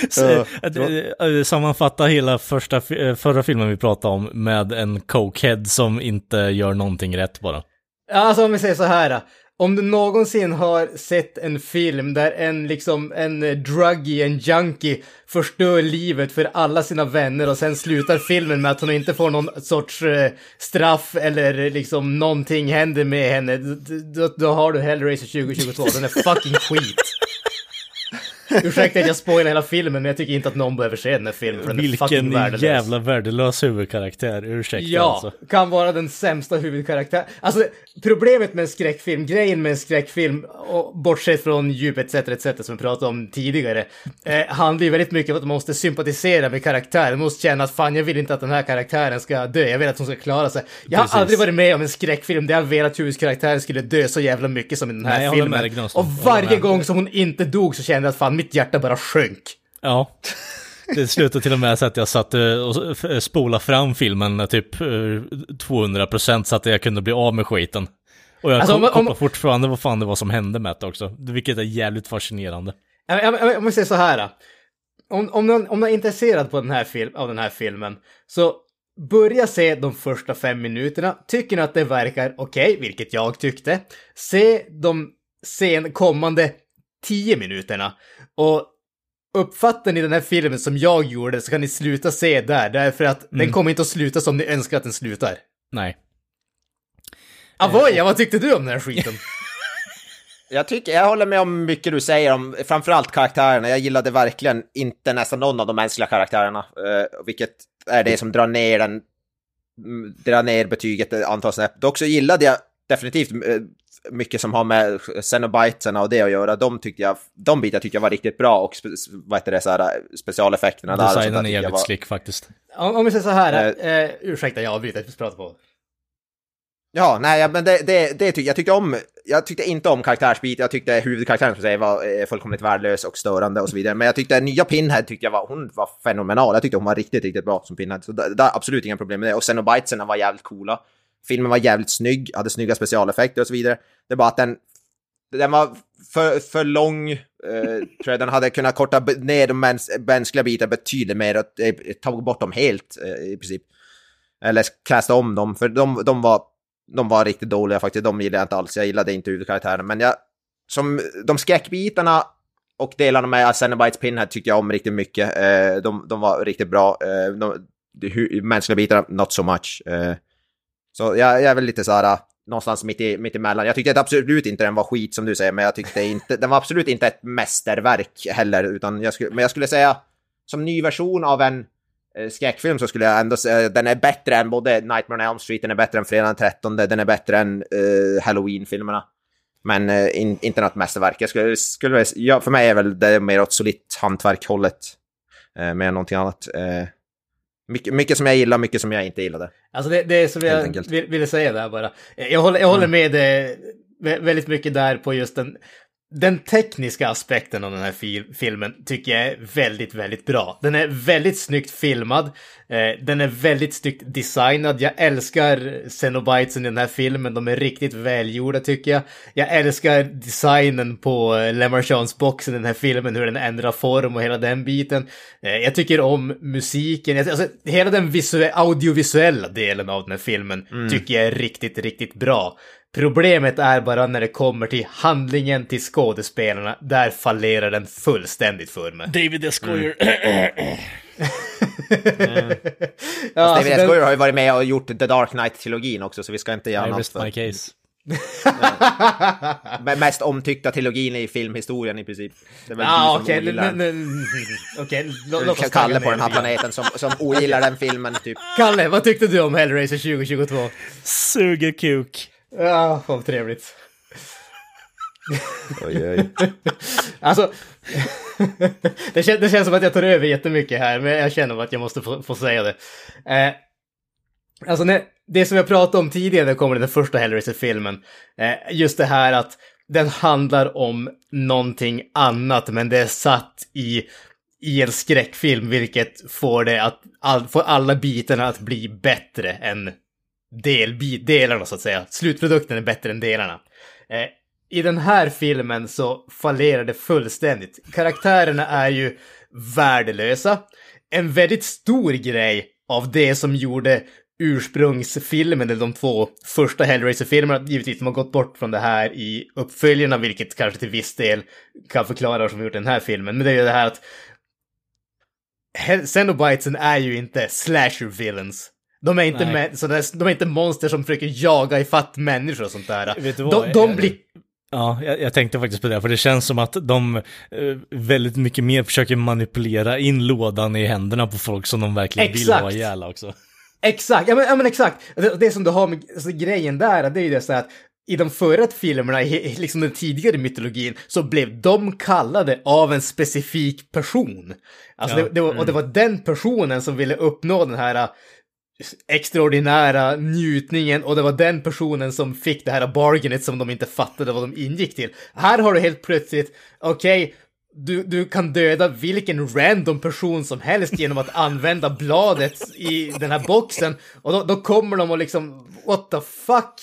Speaker 3: Så, att, eh, eh, Sammanfatta hela första, eh, förra filmen vi pratade om med en cokehead som inte gör någonting rätt bara.
Speaker 2: Ja, Alltså om vi säger så här. Om du någonsin har sett en film där en liksom en eh, druggie, en junkie förstör livet för alla sina vänner och sen slutar filmen med att hon inte får någon sorts eh, straff eller eh, liksom någonting händer med henne. Då, då har du Hellraiser 2022. Den är fucking skit ursäkta att jag spoilar hela filmen, men jag tycker inte att någon behöver se den här filmen, för den är
Speaker 3: Vilken
Speaker 2: fucking värdelös.
Speaker 3: jävla värdelös huvudkaraktär, ursäkta
Speaker 2: Ja,
Speaker 3: alltså.
Speaker 2: kan vara den sämsta huvudkaraktären. Alltså, problemet med en skräckfilm, grejen med en skräckfilm, och bortsett från djup etc. etc. som vi pratade om tidigare, eh, handlar ju väldigt mycket om att man måste sympatisera med karaktären. Man måste känna att fan, jag vill inte att den här karaktären ska dö, jag vill att hon ska klara sig. Jag har
Speaker 3: Precis.
Speaker 2: aldrig varit med om en skräckfilm där jag velat att huvudkaraktären skulle dö så jävla mycket som i den här
Speaker 3: Nej, med
Speaker 2: filmen.
Speaker 3: Granström.
Speaker 2: och varje
Speaker 3: med.
Speaker 2: gång som hon inte dog så kände jag att fan, mitt hjärta bara sjönk.
Speaker 3: Ja. Det slutade till och med så att jag satt och spolade fram filmen typ eh, 200% så att jag kunde bli av med skiten. Och jag
Speaker 2: Alltså,
Speaker 3: alltså,
Speaker 2: om- om-
Speaker 3: kopplar fortfarande vad fan det var som hände med det också. Vilket är jävligt fascinerande.
Speaker 2: Jag måste säga så här. Om, om, någon, om någon är intresserad på den här film, av den här filmen, så börja se de första fem minuterna. Tycker ni att det verkar okej, vilket jag tyckte, se de sen kommande tio minuterna. Och uppfattar ni den här filmen som jag gjorde så kan ni sluta se där, därför att den kommer inte att sluta som ni önskar att den slutar.
Speaker 3: Nej.
Speaker 2: Avoya, vad tyckte du om den här skiten?
Speaker 1: Jag, tycker, jag håller med om mycket du säger om framförallt karaktärerna. Jag gillade verkligen inte nästan någon av de mänskliga karaktärerna, eh, vilket är det som drar ner den, mm, drar ner betyget ett antal snäpp. Dock så gillade jag definitivt eh, mycket som har med Cenobiterna och det att göra. De tyckte jag, de bitar tyckte jag var riktigt bra och spe, vad heter det, så här, specialeffekterna där. sånt där
Speaker 3: Designen är
Speaker 1: jag
Speaker 3: jävligt
Speaker 1: var-
Speaker 3: slick faktiskt.
Speaker 2: om, om vi säger så här, eh, ursäkta jag avbryter, vi pratar på.
Speaker 1: Ja, nej, men det, det, det tyckte jag tyckte om. Jag tyckte inte om karaktärsbiten. Jag tyckte huvudkaraktären som säger var eh, fullkomligt värdelös och störande och så vidare. Men jag tyckte nya Pinhead tyckte jag var, hon var fenomenal. Jag tyckte hon var riktigt, riktigt bra som Pinhead. Så det, det är absolut inga problem med det. Och Cenobitesen var jävligt coola. Filmen var jävligt snygg, hade snygga specialeffekter och så vidare. Det är bara att den, den var för, för lång. Eh, tror jag den hade kunnat korta ner de mäns, mänskliga bitarna betydligt mer och eh, ta bort dem helt eh, i princip. Eller kasta om dem, för de, de var de var riktigt dåliga faktiskt. De gillade jag inte alls. Jag gillade inte huvudkaraktären. Men jag, som de skräckbitarna och delarna med Cenobites Pinhead tyckte jag om riktigt mycket. Eh, de, de var riktigt bra. Eh, de, de mänskliga bitarna, not so much. Eh, så jag, jag är väl lite så här, äh, någonstans mitt, i, mitt emellan. Jag tyckte absolut inte den var skit som du säger, men jag tyckte inte, den var absolut inte ett mästerverk heller. Utan jag skulle, men jag skulle säga, som ny version av en eh, skräckfilm så skulle jag ändå säga den är bättre än både Nightmare on Elm Street, den är bättre än Fredag den 13, den är bättre än eh, Halloween-filmerna. Men eh, in, inte något mästerverk. Jag skulle, skulle, ja, för mig är väl det mer åt solitt hantverk-hållet. Eh, mer än någonting annat. Eh, mycket, mycket som jag gillar, mycket som jag inte gillade.
Speaker 2: Alltså det, det är som jag ville säga där bara. Jag håller, jag håller med eh, vä- väldigt mycket där på just den, den tekniska aspekten av den här fil, filmen tycker jag är väldigt, väldigt bra. Den är väldigt snyggt filmad. Eh, den är väldigt snyggt designad. Jag älskar Cenobitesen i den här filmen. De är riktigt välgjorda tycker jag. Jag älskar designen på eh, Lemarchans-boxen i den här filmen, hur den ändrar form och hela den biten. Eh, jag tycker om musiken. Alltså, hela den visuella, audiovisuella delen av den här filmen tycker jag är riktigt, riktigt bra. Problemet är bara när det kommer till handlingen, till skådespelarna. Där fallerar den fullständigt för mig.
Speaker 3: David S. Goyer.
Speaker 2: Ja, alltså,
Speaker 1: David S.
Speaker 2: den-
Speaker 1: Goyer har ju varit med och gjort The Dark Knight-trilogin också, så vi ska inte göra något för
Speaker 3: my case.
Speaker 1: Men mest omtyckta trilogin i filmhistorien i princip. Det är väl
Speaker 2: Ja,
Speaker 1: du som
Speaker 2: okej.
Speaker 1: ogillar den. Kalle på den här planeten som, som ogillar den filmen, typ.
Speaker 2: Kalle, vad tyckte du om Hellraiser 2022?
Speaker 3: Suger kuk.
Speaker 2: Ja, vad trevligt.
Speaker 1: Oj, oj.
Speaker 2: Alltså, det, kän, det känns som att jag tar över jättemycket här, men jag känner att jag måste få, få säga det. Eh, alltså, när, det som jag pratade om tidigare när det kommer den första Hellraiser-filmen, eh, just det här att den handlar om någonting annat, men det är satt i, i en skräckfilm, vilket får det att, all, får alla bitarna att bli bättre än delbit, delarna så att säga. Slutprodukten är bättre än delarna. Eh, I den här filmen så fallerar det fullständigt. Karaktärerna är ju värdelösa. En väldigt stor grej av det som gjorde ursprungsfilmen, eller de två första Hellraiser-filmerna, givetvis de har gått bort från det här i uppföljarna, vilket kanske till viss del kan förklara vad som har gjort den här filmen. Men det är ju det här att Xenobitesen är ju inte slasher villains. De är inte,
Speaker 3: Nej.
Speaker 2: mä- så där, de är inte monster som försöker jaga ifatt människor och sånt där.
Speaker 3: Vet du vad?
Speaker 2: De, de blir...
Speaker 3: Ja, jag, jag tänkte faktiskt på det, för det känns som att de eh, väldigt mycket mer försöker manipulera in lådan i händerna på folk som de verkligen vill
Speaker 2: Exakt.
Speaker 3: ha ihjäl också.
Speaker 2: Exakt, ja men, ja, men exakt. Det, det som du har med alltså, grejen där, det är ju det så att i de förra filmerna, i liksom den tidigare mytologin, så blev de kallade av en specifik person. Alltså
Speaker 3: Ja.
Speaker 2: det, det var, och det var den personen som ville uppnå den här extraordinära njutningen och det var den personen som fick det här bargainet som de inte fattade vad de ingick till. Här har du helt plötsligt, okej, du, du kan döda vilken random person som helst genom att använda bladet i den här boxen. Och då, då kommer de och liksom, what the fuck?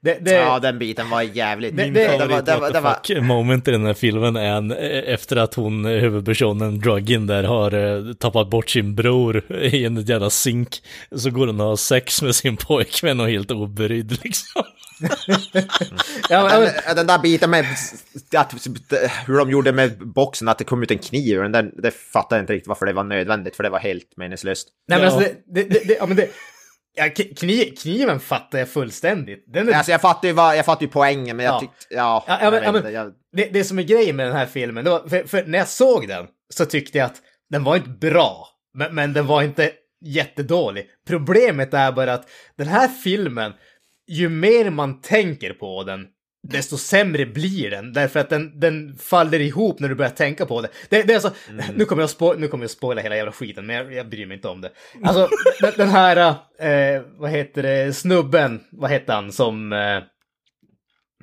Speaker 2: Det, det,
Speaker 1: Ja, den biten var jävligt...
Speaker 2: Det-
Speaker 1: Min
Speaker 2: det-
Speaker 1: favorit,
Speaker 3: Det var,
Speaker 1: det var, det var,
Speaker 3: fuck moment i den här filmen är en, eh, efter att hon, eh, huvudpersonen, Drugin där, har eh, tappat bort sin bror i en jävla zink. Så går hon och har sex med sin pojkvän och helt obrydd liksom.
Speaker 2: ja, men-
Speaker 1: den, den där biten med att, hur de gjorde med boxen, att det kom ut en kniv, den, det fattar jag inte riktigt varför det var nödvändigt, för det var helt meningslöst.
Speaker 2: Nej men
Speaker 3: Ja.
Speaker 2: alltså det, det, det, det, ja, men det ja, kni- kniv, kniven fattar jag fullständigt. Den är,
Speaker 1: Alltså jag fattar ju, vad, jag fattar ju poängen, men jag
Speaker 2: Ja.
Speaker 1: tyckte... Ja,
Speaker 2: Ja, ja,
Speaker 1: jag
Speaker 2: men-
Speaker 1: vet
Speaker 2: ja, men-
Speaker 1: jag,
Speaker 2: det, det som är grejen med den här filmen, det var, för, för när jag såg den så tyckte jag att den var inte bra, men, men den var inte jättedålig. Problemet är bara att den här filmen, ju mer man tänker på den, desto sämre blir den. Därför att den, den faller ihop när du börjar tänka på det. Det, det är alltså, nu kommer jag spo- nu kommer jag spoila hela jävla skiten, men jag, jag bryr mig inte om det. Alltså, den, den här, eh, vad heter det, snubben, vad heter han, som... Eh,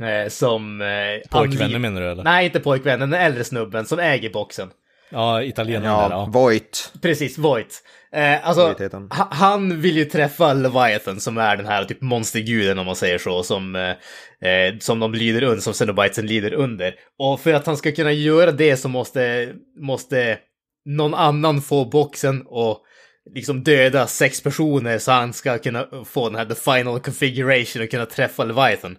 Speaker 2: eh, som... Eh,
Speaker 3: Pojkvänner
Speaker 2: anli-
Speaker 3: menar du eller?
Speaker 2: Nej, inte pojkvännen, den äldre snubben som äger boxen.
Speaker 3: Ja, italienaren
Speaker 1: ja,
Speaker 3: där, ja.
Speaker 1: Voight.
Speaker 2: Precis, Voight. Eh, alltså,
Speaker 1: han.
Speaker 2: ha- han vill ju träffa Leviathan som är den här typ monsterguden om man säger så, som, eh, eh, som de lyder under, som Cenobitesen lyder under. Och för att han ska kunna göra det så måste, måste någon annan få boxen och liksom döda sex personer så han ska kunna få den här the final configuration och kunna träffa Leviathan.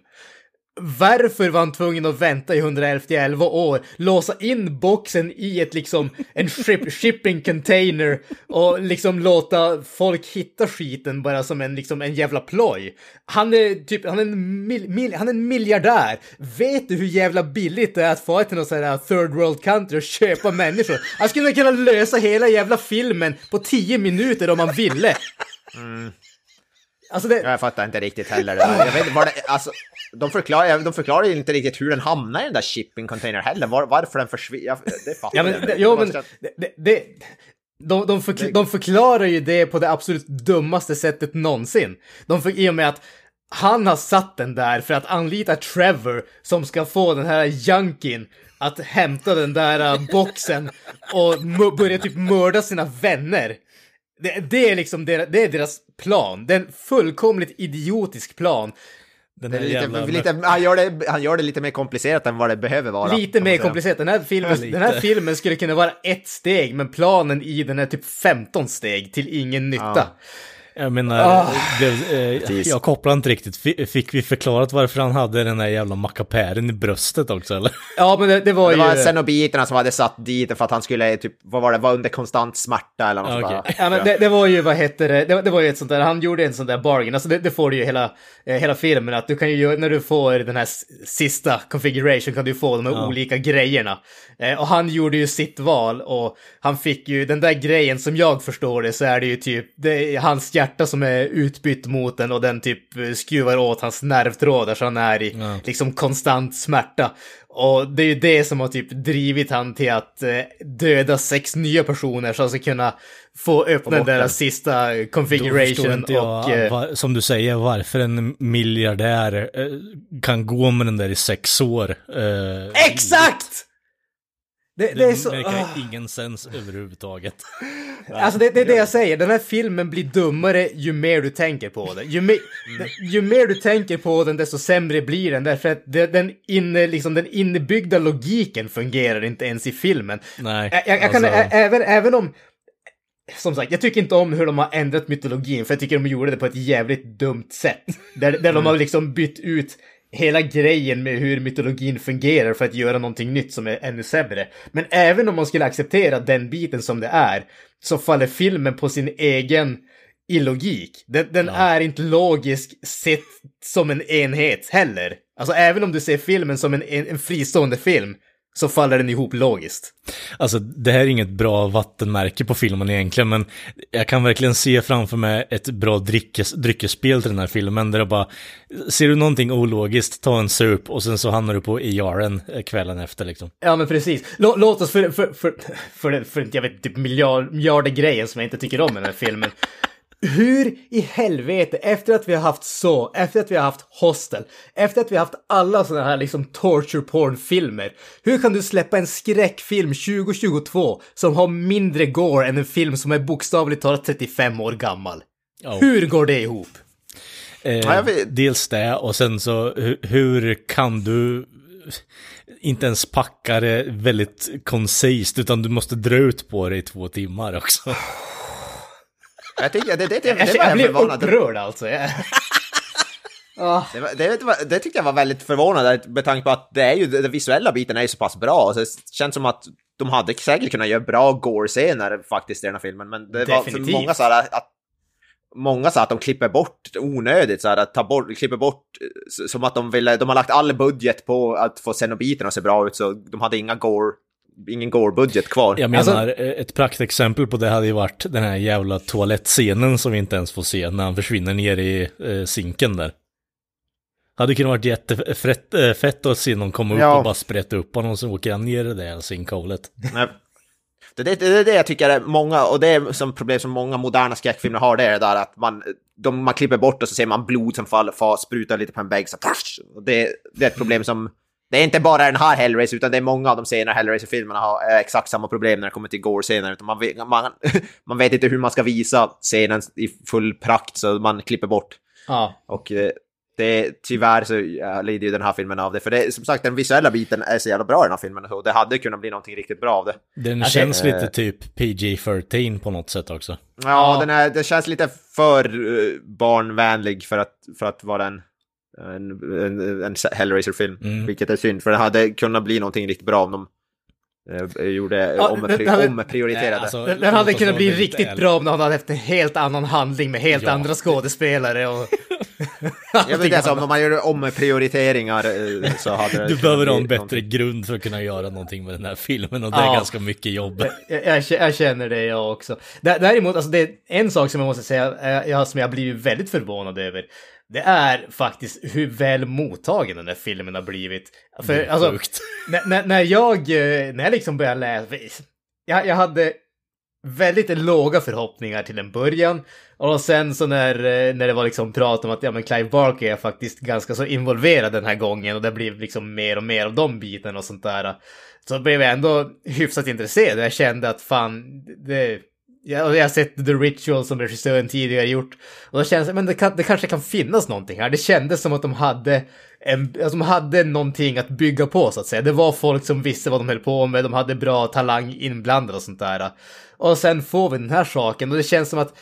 Speaker 2: Varför var han tvungen att vänta i 111 år, låsa in boxen i ett liksom, en ship, shipping container och liksom låta folk hitta skiten bara som en liksom en jävla ploj? Han är typ, han är en, mil, mil, han är en miljardär. Vet du hur jävla billigt det är att få till någon sån här third world country och köpa människor? Han skulle kunna lösa hela jävla filmen på 10 minuter om han ville. Mm. Alltså det...
Speaker 1: Jag fattar inte riktigt heller det där. Jag vet vad det, alltså, de förklarar, de förklarar ju inte riktigt hur den hamnar i den där shipping container heller. Var, varför den försvinner. Det fattar
Speaker 2: Ja, men,
Speaker 1: jag
Speaker 2: jo, men det, det, de, de, förkl- de förklarar ju det på det absolut dummaste sättet någonsin. De för, I och med att han har satt den där för att anlita Trevor som ska få den här junkin att hämta den där boxen och börja typ mörda sina vänner. Det, det är liksom deras, det är deras plan. Det är en fullkomligt idiotisk plan.
Speaker 3: Den
Speaker 1: Det
Speaker 3: här
Speaker 1: lite, lite, han, gör det, han gör det lite mer komplicerat än vad det behöver vara.
Speaker 2: Lite mer komplicerat. Den här, filmen, den här filmen skulle kunna vara ett steg, men planen i den är typ 15 steg till ingen nytta.
Speaker 3: Jag menar,
Speaker 2: Ah.
Speaker 3: det, eh, jag kopplar inte riktigt. Fi- Fick vi förklarat varför han hade den här jävla mackapären i bröstet också eller?
Speaker 2: Ja, men det, det var
Speaker 1: Det
Speaker 2: ju...
Speaker 1: var cenobiterna som hade satt dit för att han skulle, typ, vad var det, vara under konstant smärta eller något där.
Speaker 2: Ja, men det, det var ju, vad heter det, det, det var ju ett sånt där, han gjorde en sån där bargain, alltså det, det får du ju hela, eh, hela filmen, att du kan ju, när du får den här sista configuration kan du få de här olika grejerna. Eh, och han gjorde ju sitt val och han fick ju den där grejen som jag förstår det så är det ju typ, det hans hjärta som är utbytt mot den och den typ skruvar åt hans nervtrådar så han är i liksom konstant smärta. Och det är ju det som har typ drivit han till att eh, döda sex nya personer så han ska kunna få öppna den där sista configuration
Speaker 3: inte jag,
Speaker 2: och... eh,
Speaker 3: som du säger, varför en miljardär eh, kan gå med den där i sex år. Eh,
Speaker 2: Exakt! Det, det
Speaker 3: Det,
Speaker 2: är så...
Speaker 3: verkar
Speaker 2: ah.
Speaker 3: ingen sens överhuvudtaget.
Speaker 2: Alltså det, det är det jag säger, den här filmen blir dummare ju mer du tänker på den. Ju, me, ju mer du tänker på den desto sämre blir den därför att den, inne, liksom, den innebyggda logiken fungerar inte ens i filmen.
Speaker 3: Nej,
Speaker 2: Jag, jag, jag kan,
Speaker 3: alltså-
Speaker 2: ä, även, även om... Som sagt, jag tycker inte om hur de har ändrat mytologin, för jag tycker de gjorde det på ett jävligt dumt sätt. Där, där de har liksom bytt ut hela grejen med hur mytologin fungerar för att göra någonting nytt som är ännu sämre. Men även om man skulle acceptera den biten som det är, så faller filmen på sin egen illogik. Den, den är inte logisk sett som en enhet heller. Alltså även om du ser filmen som en, en, en fristående film så faller den ihop logiskt.
Speaker 3: Alltså, det här är inget bra vattenmärke på filmen egentligen, men jag kan verkligen se framför mig ett bra dryckes, dryckesspel till den här filmen, där det bara, ser du någonting ologiskt, ta en sup och sen så hamnar du på ERen kvällen efter liksom.
Speaker 2: Ja men precis. Lå, låt oss för, för, för, för, för, för jag vet, typ miljard, miljarder grejen som jag inte tycker om i den här filmen. Hur i helvete, efter att vi har haft så, efter att vi har haft Hostel, efter att vi har haft alla sådana här liksom torture porn-filmer, hur kan du släppa en skräckfilm 2022 som har mindre gore än en film som är bokstavligt talat 35 år gammal?
Speaker 3: Ja.
Speaker 2: Hur går det ihop?
Speaker 3: Eh. Dels det, och sen så hur, hur kan du inte ens packa det väldigt koncist, utan du måste dra ut på det i två timmar också.
Speaker 1: Jag tycker, det, det, det,
Speaker 2: Jag,
Speaker 1: det var
Speaker 2: jag
Speaker 1: jag
Speaker 2: blev
Speaker 1: förvånad.
Speaker 2: upprörd alltså. Jag...
Speaker 1: Det, var- det, var- det tyckte jag var väldigt förvånande med tanke på att det är ju, den visuella biten är ju så pass bra. Så det känns som att de hade säkert kunnat göra bra gore-scener faktiskt i den här filmen. Men det var för
Speaker 2: Definitivt.
Speaker 1: många så här att Många sa att de klipper bort onödigt, så här, att ta bort, klipper bort, som att de ville, de har lagt all budget på att få cenobiten att se bra ut, så de hade inga gore, ingen gore-budget kvar.
Speaker 3: Jag
Speaker 2: Alltså-
Speaker 3: menar, eh, ett praktexempel på det hade ju varit den här jävla toalettscenen som vi inte ens får se när han försvinner ner i eh, sinken där. Hade kunnat varit jättefett eh, fett att se någon komma upp
Speaker 1: Ja.
Speaker 3: och bara sprätta upp honom så åker han ner i det där sinkhålet.
Speaker 1: Nej. Det, det, det är det jag tycker är många, och det är som problem som många moderna skräckfilmer har, det är det där att man, de, man klipper bort och så ser man blod som fall, fall, sprutar lite på en vägg. Så, och det, det är ett problem som, det är inte bara den här Hellraiser, utan det är många av de senare Hellraiser-filmerna har eh, exakt samma problem när det kommer till gore-scener. Man, vet, man, man vet inte hur man ska visa scenen i full prakt, så man klipper bort.
Speaker 2: Ja.
Speaker 1: Och eh, det, tyvärr så lider ju den här filmen av det. För det, som sagt, den visuella biten är så jävla bra i den här filmen. Och det hade kunnat bli någonting riktigt bra av det.
Speaker 3: Den
Speaker 2: Alltså,
Speaker 3: känns
Speaker 1: eh,
Speaker 3: lite typ PG-13 på något sätt också.
Speaker 1: Ja,
Speaker 2: Ja.
Speaker 1: Den, är, den känns lite för barnvänlig för att, för att vara en, en, en, en Hellraiser-film.
Speaker 3: Mm.
Speaker 1: Vilket är synd, för det hade kunnat bli någonting riktigt bra om de eh, gjorde
Speaker 2: Ja,
Speaker 1: omprioriterade.
Speaker 3: Nej, alltså-
Speaker 2: Den, den hade kunnat bli riktigt bra om den hade haft en helt annan handling med helt
Speaker 3: Ja.
Speaker 2: andra skådespelare och...
Speaker 1: jag vet inte, om man gjorde omprioriteringar eh, så hade det
Speaker 3: Du behöver ha en bättre
Speaker 1: någonting.
Speaker 3: grund för att kunna göra någonting med den här filmen och det är
Speaker 2: Ja.
Speaker 3: ganska mycket jobb.
Speaker 2: jag, jag, jag känner det jag också. Dä- Däremot, alltså det är en sak som jag måste säga, eh, jag, som jag blivit väldigt förvånad över. Det är faktiskt hur väl mottagen den här filmen har blivit. För,
Speaker 3: Det är
Speaker 2: alltså,
Speaker 3: sjukt.
Speaker 2: när, när, jag, eh, när jag liksom började läsa, jag, jag hade väldigt låga förhoppningar till en början. Och sen så när, eh, när det var liksom prat om att ja, men Clive Barker är faktiskt ganska så involverad den här gången och det blir liksom mer och mer av de bitarna och sånt där. Så blev jag ändå hyfsat intresserad och jag kände att fan, det... Jag, jag har sett The Ritual som regissören tidigare gjort. Och då kändes det, men det, kan, det kanske kan finnas någonting här. Det kändes som att de hade, en, att de hade någonting att bygga på så att säga. Det var folk som visste vad de höll på med, de hade bra talang inblandad och sånt där. Och sen får vi den här saken och det känns som att,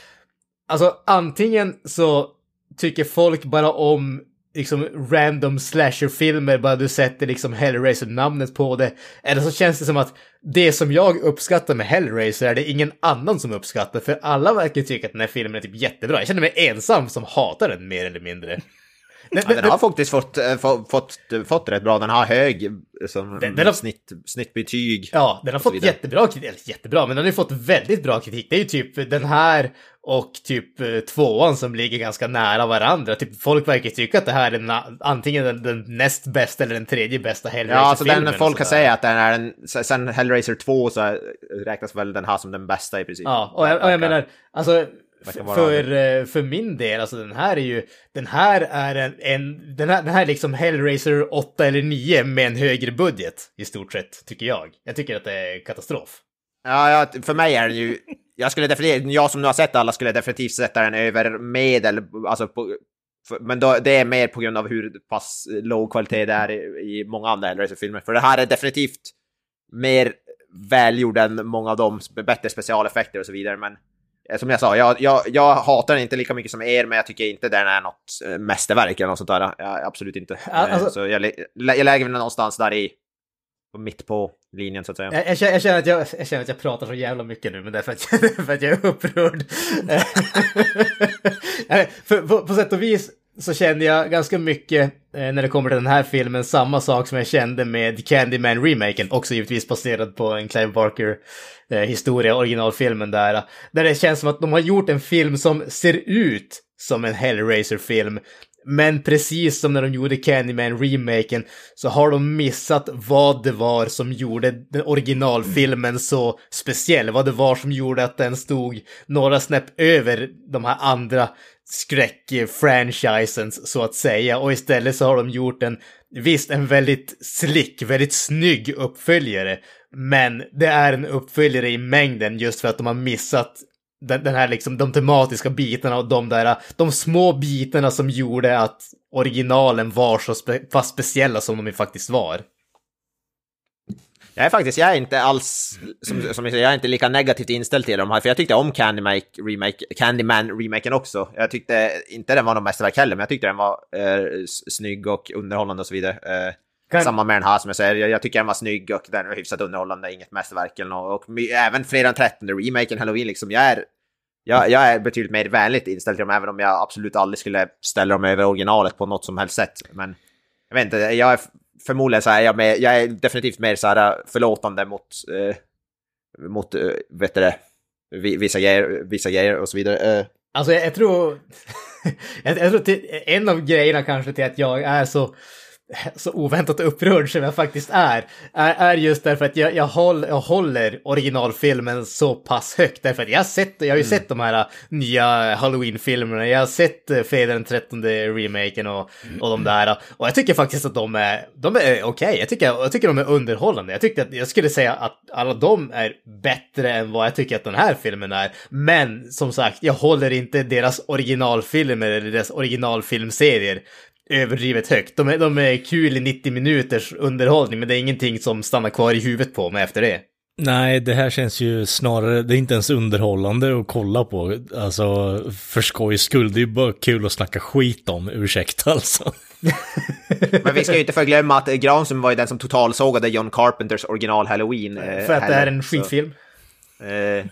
Speaker 2: alltså antingen så tycker folk bara om liksom random slasherfilmer, bara du sätter liksom Hellraiser-namnet på det. Eller så känns det som att det som jag uppskattar med Hellraiser är det ingen annan som uppskattar, för alla verkar tycka att den här filmen är typ jättebra. Jag känner mig ensam som hatar den mer eller mindre. Den,
Speaker 1: Ja, den har faktiskt fått, eh, få- fått, fått rätt bra. Den har hög eh, som
Speaker 2: Den- den har-
Speaker 1: snitt, snittbetyg.
Speaker 2: Ja, den har fått jättebra kritik, eller jättebra, men den har ju fått väldigt bra kritik. Det är ju typ den här och typ eh, tvåan som ligger ganska nära varandra. Typ folk verkar tycka att det här är na- antingen den, den näst bästa eller den tredje bästa
Speaker 1: Ja, alltså
Speaker 2: Hellraiser-filmen.
Speaker 1: den folk kan säga att den är en, sen Hellraiser 2 så räknas väl den här som den bästa i princip.
Speaker 2: Ja, och jag, och jag menar, alltså för, eh, för min del, alltså den här är ju, den här är en, en den, här, den här är liksom Hellraiser 8 eller 9 med en högre budget i stort sett, tycker jag. Jag tycker att det är katastrof.
Speaker 1: Ja, ja, för mig är den ju... Jag skulle definitivt, jag som nu har sett alla skulle definitivt sätta den över medel, alltså på, för, men då, det är mer på grund av hur pass låg kvalitet det är i, i många andra Hellraiser-filmer. För det här är definitivt mer välgjord än många av dem, bättre specialeffekter och så vidare. Men som jag sa, jag, jag, jag hatar den inte lika mycket som er, men jag tycker inte den är något eh, mästerverk eller något sånt där. Ja, absolut inte.
Speaker 2: Alltså-
Speaker 1: Eh, så jag, jag lägger den någonstans där i, mitt på linjen så att säga.
Speaker 2: Jag, jag, känner, jag, känner att jag, jag känner att jag pratar så jävla mycket nu, men det är för att jag, för att jag är upprörd. För, på, på sätt och vis, så kände jag ganska mycket eh, när det kommer till den här filmen, samma sak som jag kände med Candyman-remaken, också givetvis baserad på en Clive Barker eh, historia, originalfilmen där. Där det känns som att de har gjort en film som ser ut som en Hellraiser-film, men precis som när de gjorde Candyman-remaken så har de missat vad det var som gjorde den originalfilmen så speciell. Vad det var som gjorde att den stod några snäpp över de här andra skräckfranchisens så att säga. Och istället så har de gjort en, visst en väldigt slick, väldigt snygg uppföljare. Men det är en uppföljare i mängden just för att de har missat den, den här liksom, de tematiska bitarna och de där, de små bitarna som gjorde att originalen var så spe, fast speciella som de faktiskt var.
Speaker 1: Jag är faktiskt, jag är inte alls, som, som jag säger, jag är inte lika negativt inställd till de här, för jag tyckte om Candyman, remake, Candyman remaken också. Jag tyckte inte den var någon mästerverk heller, men jag tyckte den var eh, snygg och underhållande och så vidare. Eh, kan... Samma med den här som jag säger, jag, jag, tycker den var snygg och den var hyfsat underhållande, inget mästerverk eller något. Och även fredag den 13 remaken, Halloween liksom, jag är jag, jag, är betydligt mer vänligt inställd till dem, även om jag absolut aldrig skulle ställa dem över originalet på något som helst sätt. Men jag vet inte, jag är förmodligen så här, jag, med, jag är definitivt mer så här äh, förlåtande mot, eh, mot eh, vet du det, vissa grejer, vissa grejer och så vidare. Eh.
Speaker 2: Alltså jag, jag tror, jag, jag tror till, en av grejerna kanske till att jag är så så oväntat upprörd som jag faktiskt är, är, är just därför att jag, jag, håll, jag håller originalfilmen så pass högt. Därför att jag har sett, jag har ju mm. sett de här nya Halloween-filmerna, jag har sett uh, Fredag den 13 remaken och, och de där. Och jag tycker faktiskt att de är, de är okej, okay. jag, tycker, jag tycker de är underhållande. Jag tyckte att, jag skulle säga att alla de är bättre än vad jag tycker att den här filmen är. Men som sagt, jag håller inte deras originalfilmer eller deras originalfilmserier överdrivet högt. De är, de är kul i 90 minuters underhållning, men det är ingenting som stannar kvar i huvudet på mig efter det.
Speaker 3: Nej, det här känns ju snarare, det är inte ens underhållande att kolla på. Alltså, för skojs skull, det är ju bara kul att snacka skit om, ursäkta alltså.
Speaker 1: Men vi ska ju inte förglömma att Granström var ju den som totalsågade John Carpenters original Halloween.
Speaker 2: För att det är en skitfilm. Så.
Speaker 1: Eh,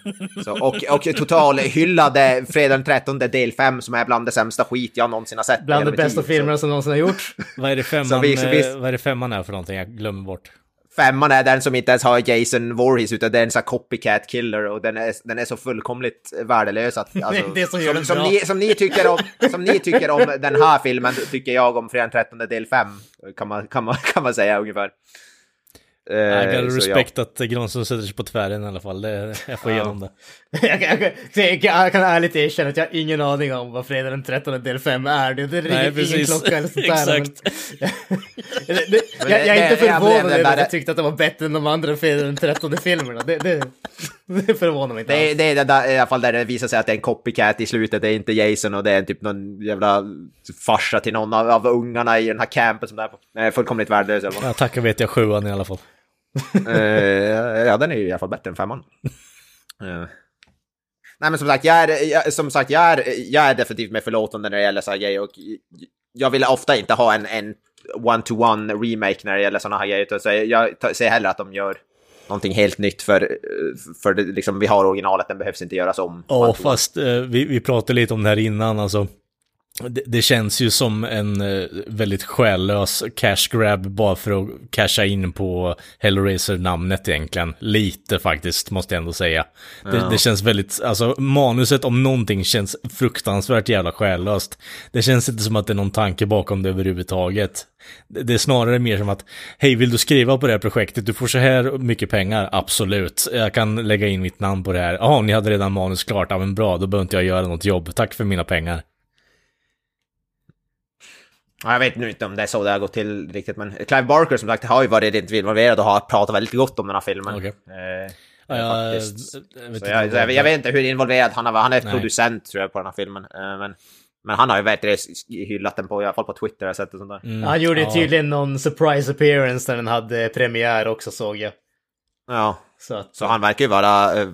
Speaker 1: så, och, och total hyllade Fredag den 13 del 5 som är bland det sämsta skit jag någonsin har sett.
Speaker 2: Bland de bästa filmerna som någonsin har gjorts.
Speaker 3: vad, är det femman, vi, vi, eh, vad är det femman är för någonting? Jag glömmer bort.
Speaker 1: Femman är den som inte ens har Jason Voorhees utan det är en sån copycat killer och den är, den är så fullkomligt värdelös att... Alltså,
Speaker 2: det som, som,
Speaker 1: som, ni, som, ni tycker om, som ni tycker om den här filmen tycker jag om Fredag den 13 del 5. Kan man, kan, man, kan man säga ungefär.
Speaker 3: Eh, jag har respekt ja. att Granström sätter sig på tvären i alla fall. Det, jag får igenom det.
Speaker 2: jag, jag, jag, jag, kan ärligt erkänna att jag har ingen aning om vad fredag den 13 del 5 är. Det, det ringer Nej, ingen klocka eller sånt där. Exakt. Men, det, det, jag, jag, är inte förvånad över att jag tyckte att det var bättre än de andra fredag den 13 filmerna. Det, det, det förvånar mig inte
Speaker 1: det, alls. Det är där, i alla fall där det visar sig att det är en copycat i slutet. Det är inte Jason och det är typ någon jävla farsa till någon av, av ungarna i den här campen som är fullkomligt värdelös.
Speaker 3: Ja, tackar vet jag sjuan i alla fall
Speaker 1: uh, ja, den är ju i alla fall bättre än femman. Uh. Nej, men som sagt, jag är, jag, som sagt, jag är, jag är definitivt mer förlåtande när det gäller så här grejer och jag vill ofta inte ha en, en one-to-one remake när det gäller sådana här grejer. Så jag ser hellre att de gör någonting helt nytt för, för liksom, vi har originalet, den behövs inte göras om.
Speaker 3: Ja, fast eh, vi, vi pratade lite om det här innan, alltså det, det, känns ju som en eh, väldigt själlös cash grab bara för att casha in på Hellraiser-namnet egentligen. Lite faktiskt, måste jag ändå säga. Ja. Det, det, känns väldigt, alltså manuset om någonting känns fruktansvärt jävla själlöst. Det känns inte som att det är någon tanke bakom det överhuvudtaget. Det, det är snarare mer som att, hej vill du skriva på det här projektet, du får så här mycket pengar, absolut. Jag kan lägga in mitt namn på det här. Jaha, ni hade redan manus klart, ja men bra, då behöver inte jag göra något jobb, tack för mina pengar.
Speaker 1: Jag vet nu inte om det är så det har gått till riktigt, men Clive Barker som sagt har ju varit involverad och har pratat väldigt gott om den här filmen. Okay. Eh, ja, jag, vet jag, jag, jag, vet inte hur involverad han har varit. Han är producent tror jag på den här filmen. Eh, men, men han har ju verkligen hyllat den på, i alla fall på Twitter, jag sett det sånt där.
Speaker 2: Mm. Han gjorde ja. tydligen någon surprise appearance när den hade premiär också såg jag.
Speaker 1: Ja, så, att, så han verkar ju vara äh,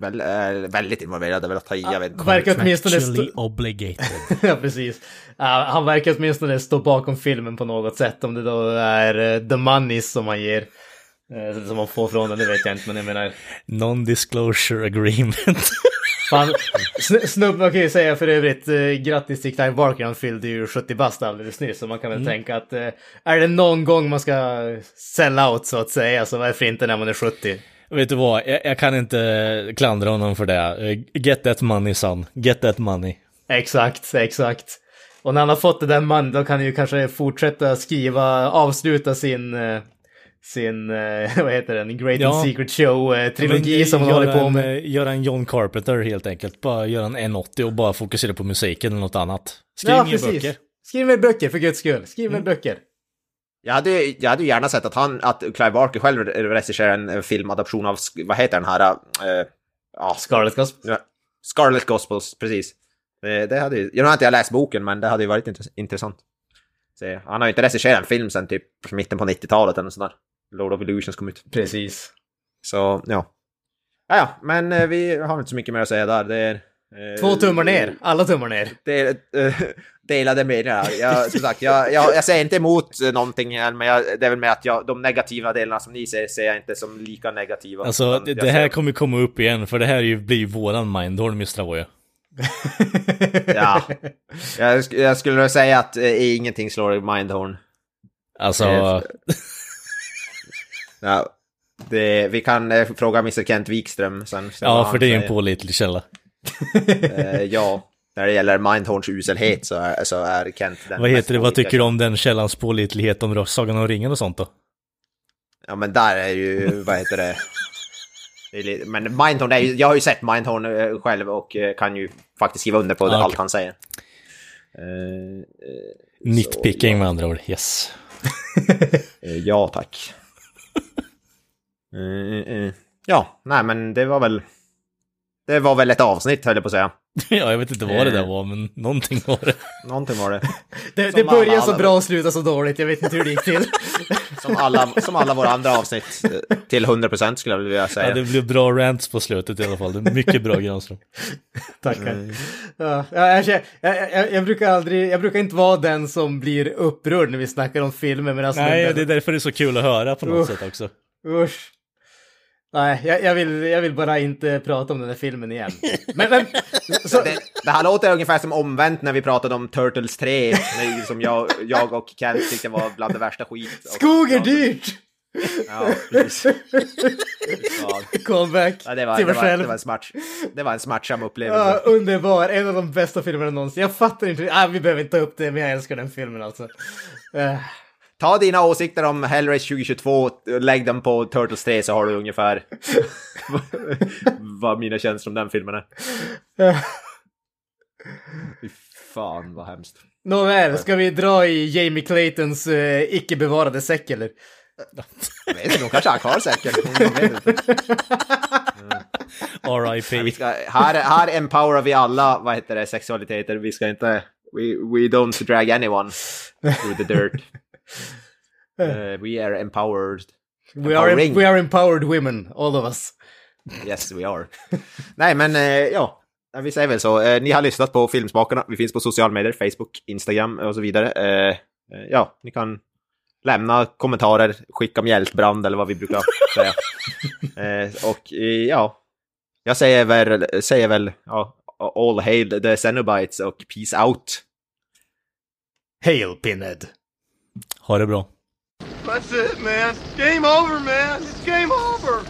Speaker 1: väl, äh, väldigt involverad, väl att ta i, jag vet.
Speaker 2: Verkar åtminstone...
Speaker 3: Stå... obligated.
Speaker 2: ja, precis. Uh, han verkar åtminstone stå bakom filmen på något sätt, om det då är uh, the money som han ger. Uh, som man får från den, det vet jag inte, men jag menar...
Speaker 3: Non-disclosure agreement.
Speaker 2: Fan, Sn- Snubben kan ju säga för övrigt eh, grattis till Clive Barker, han fyllde ju 70 bast alldeles nyss. Så man kan väl tänka att eh, är det någon gång man ska sell out så att säga, så varför inte när man är 70?
Speaker 3: Vet du vad, jag, jag kan inte klandra honom för det. Eh, Get that money son, get that money.
Speaker 2: Exakt, exakt. Och när han har fått det där man, då kan han ju kanske fortsätta skriva, avsluta sin, eh, sin, eh, vad heter den, Great
Speaker 3: Ja.
Speaker 2: and Secret Show-trilogi
Speaker 3: Men,
Speaker 2: som han håller på med.
Speaker 3: Göra en John Carpenter helt enkelt. Bara göra en 180 och bara fokusera på musiken eller något annat. Skriv
Speaker 2: ja,
Speaker 3: mer
Speaker 2: precis.
Speaker 3: böcker.
Speaker 2: Skriv mer böcker för guds skull. Skriv mer böcker.
Speaker 1: Jag hade, jag hade gärna sett att han, att Clive Barker själv regisserar en filmadaption av, vad heter den här, eh, ja,
Speaker 2: Scarlet Gospel.
Speaker 1: Ja, Scarlet Gospels, precis. Det, det hade ju, jag har inte läst boken, men det hade ju varit intress- intressant. Så, han har ju inte regisserat en film sen typ mitten på 90-talet eller sådär. Lord of Illusions kom ut.
Speaker 2: Precis.
Speaker 1: Så, ja. Ja, ja, men eh, vi har inte så mycket mer att säga där. Det är... eh,
Speaker 2: Två tummar ner. Alla tummar ner.
Speaker 1: Det är eh, delade meningar. Jag, som sagt, jag, jag, jag säger inte emot eh, någonting här, men jag, det är väl med att jag, de negativa delarna som ni ser, ser jag inte som lika negativa.
Speaker 3: Alltså, det, det här
Speaker 1: ser-
Speaker 3: kommer komma upp igen, för det här ju, blir ju våran Mindhorn, Mr. Avoya.
Speaker 1: Ja. Jag, jag skulle väl säga att eh, ingenting slår Mindhorn.
Speaker 3: Alltså,
Speaker 1: Eh, Ja, det, vi kan eh, fråga Mr Kent Wikström sen.
Speaker 3: ja, för det är ju en
Speaker 1: säger.
Speaker 3: pålitlig källa.
Speaker 1: Eh, ja, när det gäller Mindhorns uselhet så är, så är Kent den
Speaker 3: Vad heter det, vad tycker du om den källans pålitlighet om Sagan om ringen och sånt då?
Speaker 1: Ja men där är ju, vad heter det? men Mindhorn är ju, jag har ju sett Mindhorn eh, själv och eh, kan ju faktiskt skriva under på
Speaker 3: Ja,
Speaker 1: allt
Speaker 3: okej.
Speaker 1: han säger. Eh,
Speaker 3: Nitpicking
Speaker 1: ja.
Speaker 3: med andra ord, yes.
Speaker 1: ja tack. Eh, eh, ja, nej men det var väl... Det var väl ett avsnitt höll jag på att säga.
Speaker 3: ja, jag vet inte vad det där var, men någonting var det.
Speaker 1: Någonting var det.
Speaker 2: Det, det börjar
Speaker 1: alla
Speaker 2: så bra och slutar så dåligt. Jag vet inte hur det gick till.
Speaker 1: Som alla, som alla våra andra avsnitt. Till 100% skulle jag vilja säga.
Speaker 3: Ja, det blev bra rants på slutet i alla fall. Det är mycket bra Granström.
Speaker 2: Tackar. Ja, jag, jag, jag, jag, brukar aldrig, jag brukar inte vara den som blir upprörd när vi snackar om filmer. Men alltså,
Speaker 3: Nej, det är därför det är så kul att höra på något
Speaker 2: Usch.
Speaker 3: sätt också.
Speaker 2: Usch. Nej, jag, jag, vill, jag vill bara inte prata om den här filmen igen. Men, men så,
Speaker 1: Det, det här låter ungefär som omvänt när vi pratade om Turtles 3, när- som jag, jag och Kent tyckte var bland det värsta skit.
Speaker 2: Skog är
Speaker 1: Ja,
Speaker 2: dyrt!
Speaker 1: Ja, precis. Ja,
Speaker 2: Callback
Speaker 1: Ja, det, var,
Speaker 2: till mig
Speaker 1: var, det,
Speaker 2: själv.
Speaker 1: var en smart, det var en smärtsam
Speaker 2: Ja,
Speaker 1: upplevelse.
Speaker 2: underbar, en av de bästa filmerna någonsin. Jag fattar inte, ah, vi behöver inte ta upp det, men jag älskar den filmen alltså. Eh,
Speaker 1: Ta dina åsikter om Hellraise 2022, lägg dem på Turtles 3 så har du ungefär vad mina känslor om den filmen är. Fy fan vad hemskt.
Speaker 2: Nåväl, ska vi dra i Jamie Claytons eh, icke bevarade säck eller?
Speaker 1: Jag vet inte, de kanske har kvar. Vi
Speaker 3: R.I.P.
Speaker 1: här, här empowerar vi alla, vad heter det, sexualiteter. Vi ska inte, we, we don't drag anyone through the dirt. Eh, we are empowered.
Speaker 2: We are, we are empowered women, all of us.
Speaker 1: Yes, we are. Nej, men eh, ja. Vi säger väl så. Ni har lyssnat på Filmsmakarna. Vi finns på sociala medier, Facebook, Instagram och så vidare. Ja, ni kan lämna kommentarer, skicka mjältbrand eller vad vi brukar säga. och ja, jag säger väl, säger väl ja, all hail the Cenobites och peace out.
Speaker 2: Hail Pinhead.
Speaker 3: Ha det bra.
Speaker 7: That's it, man. Game over, man. It's game over.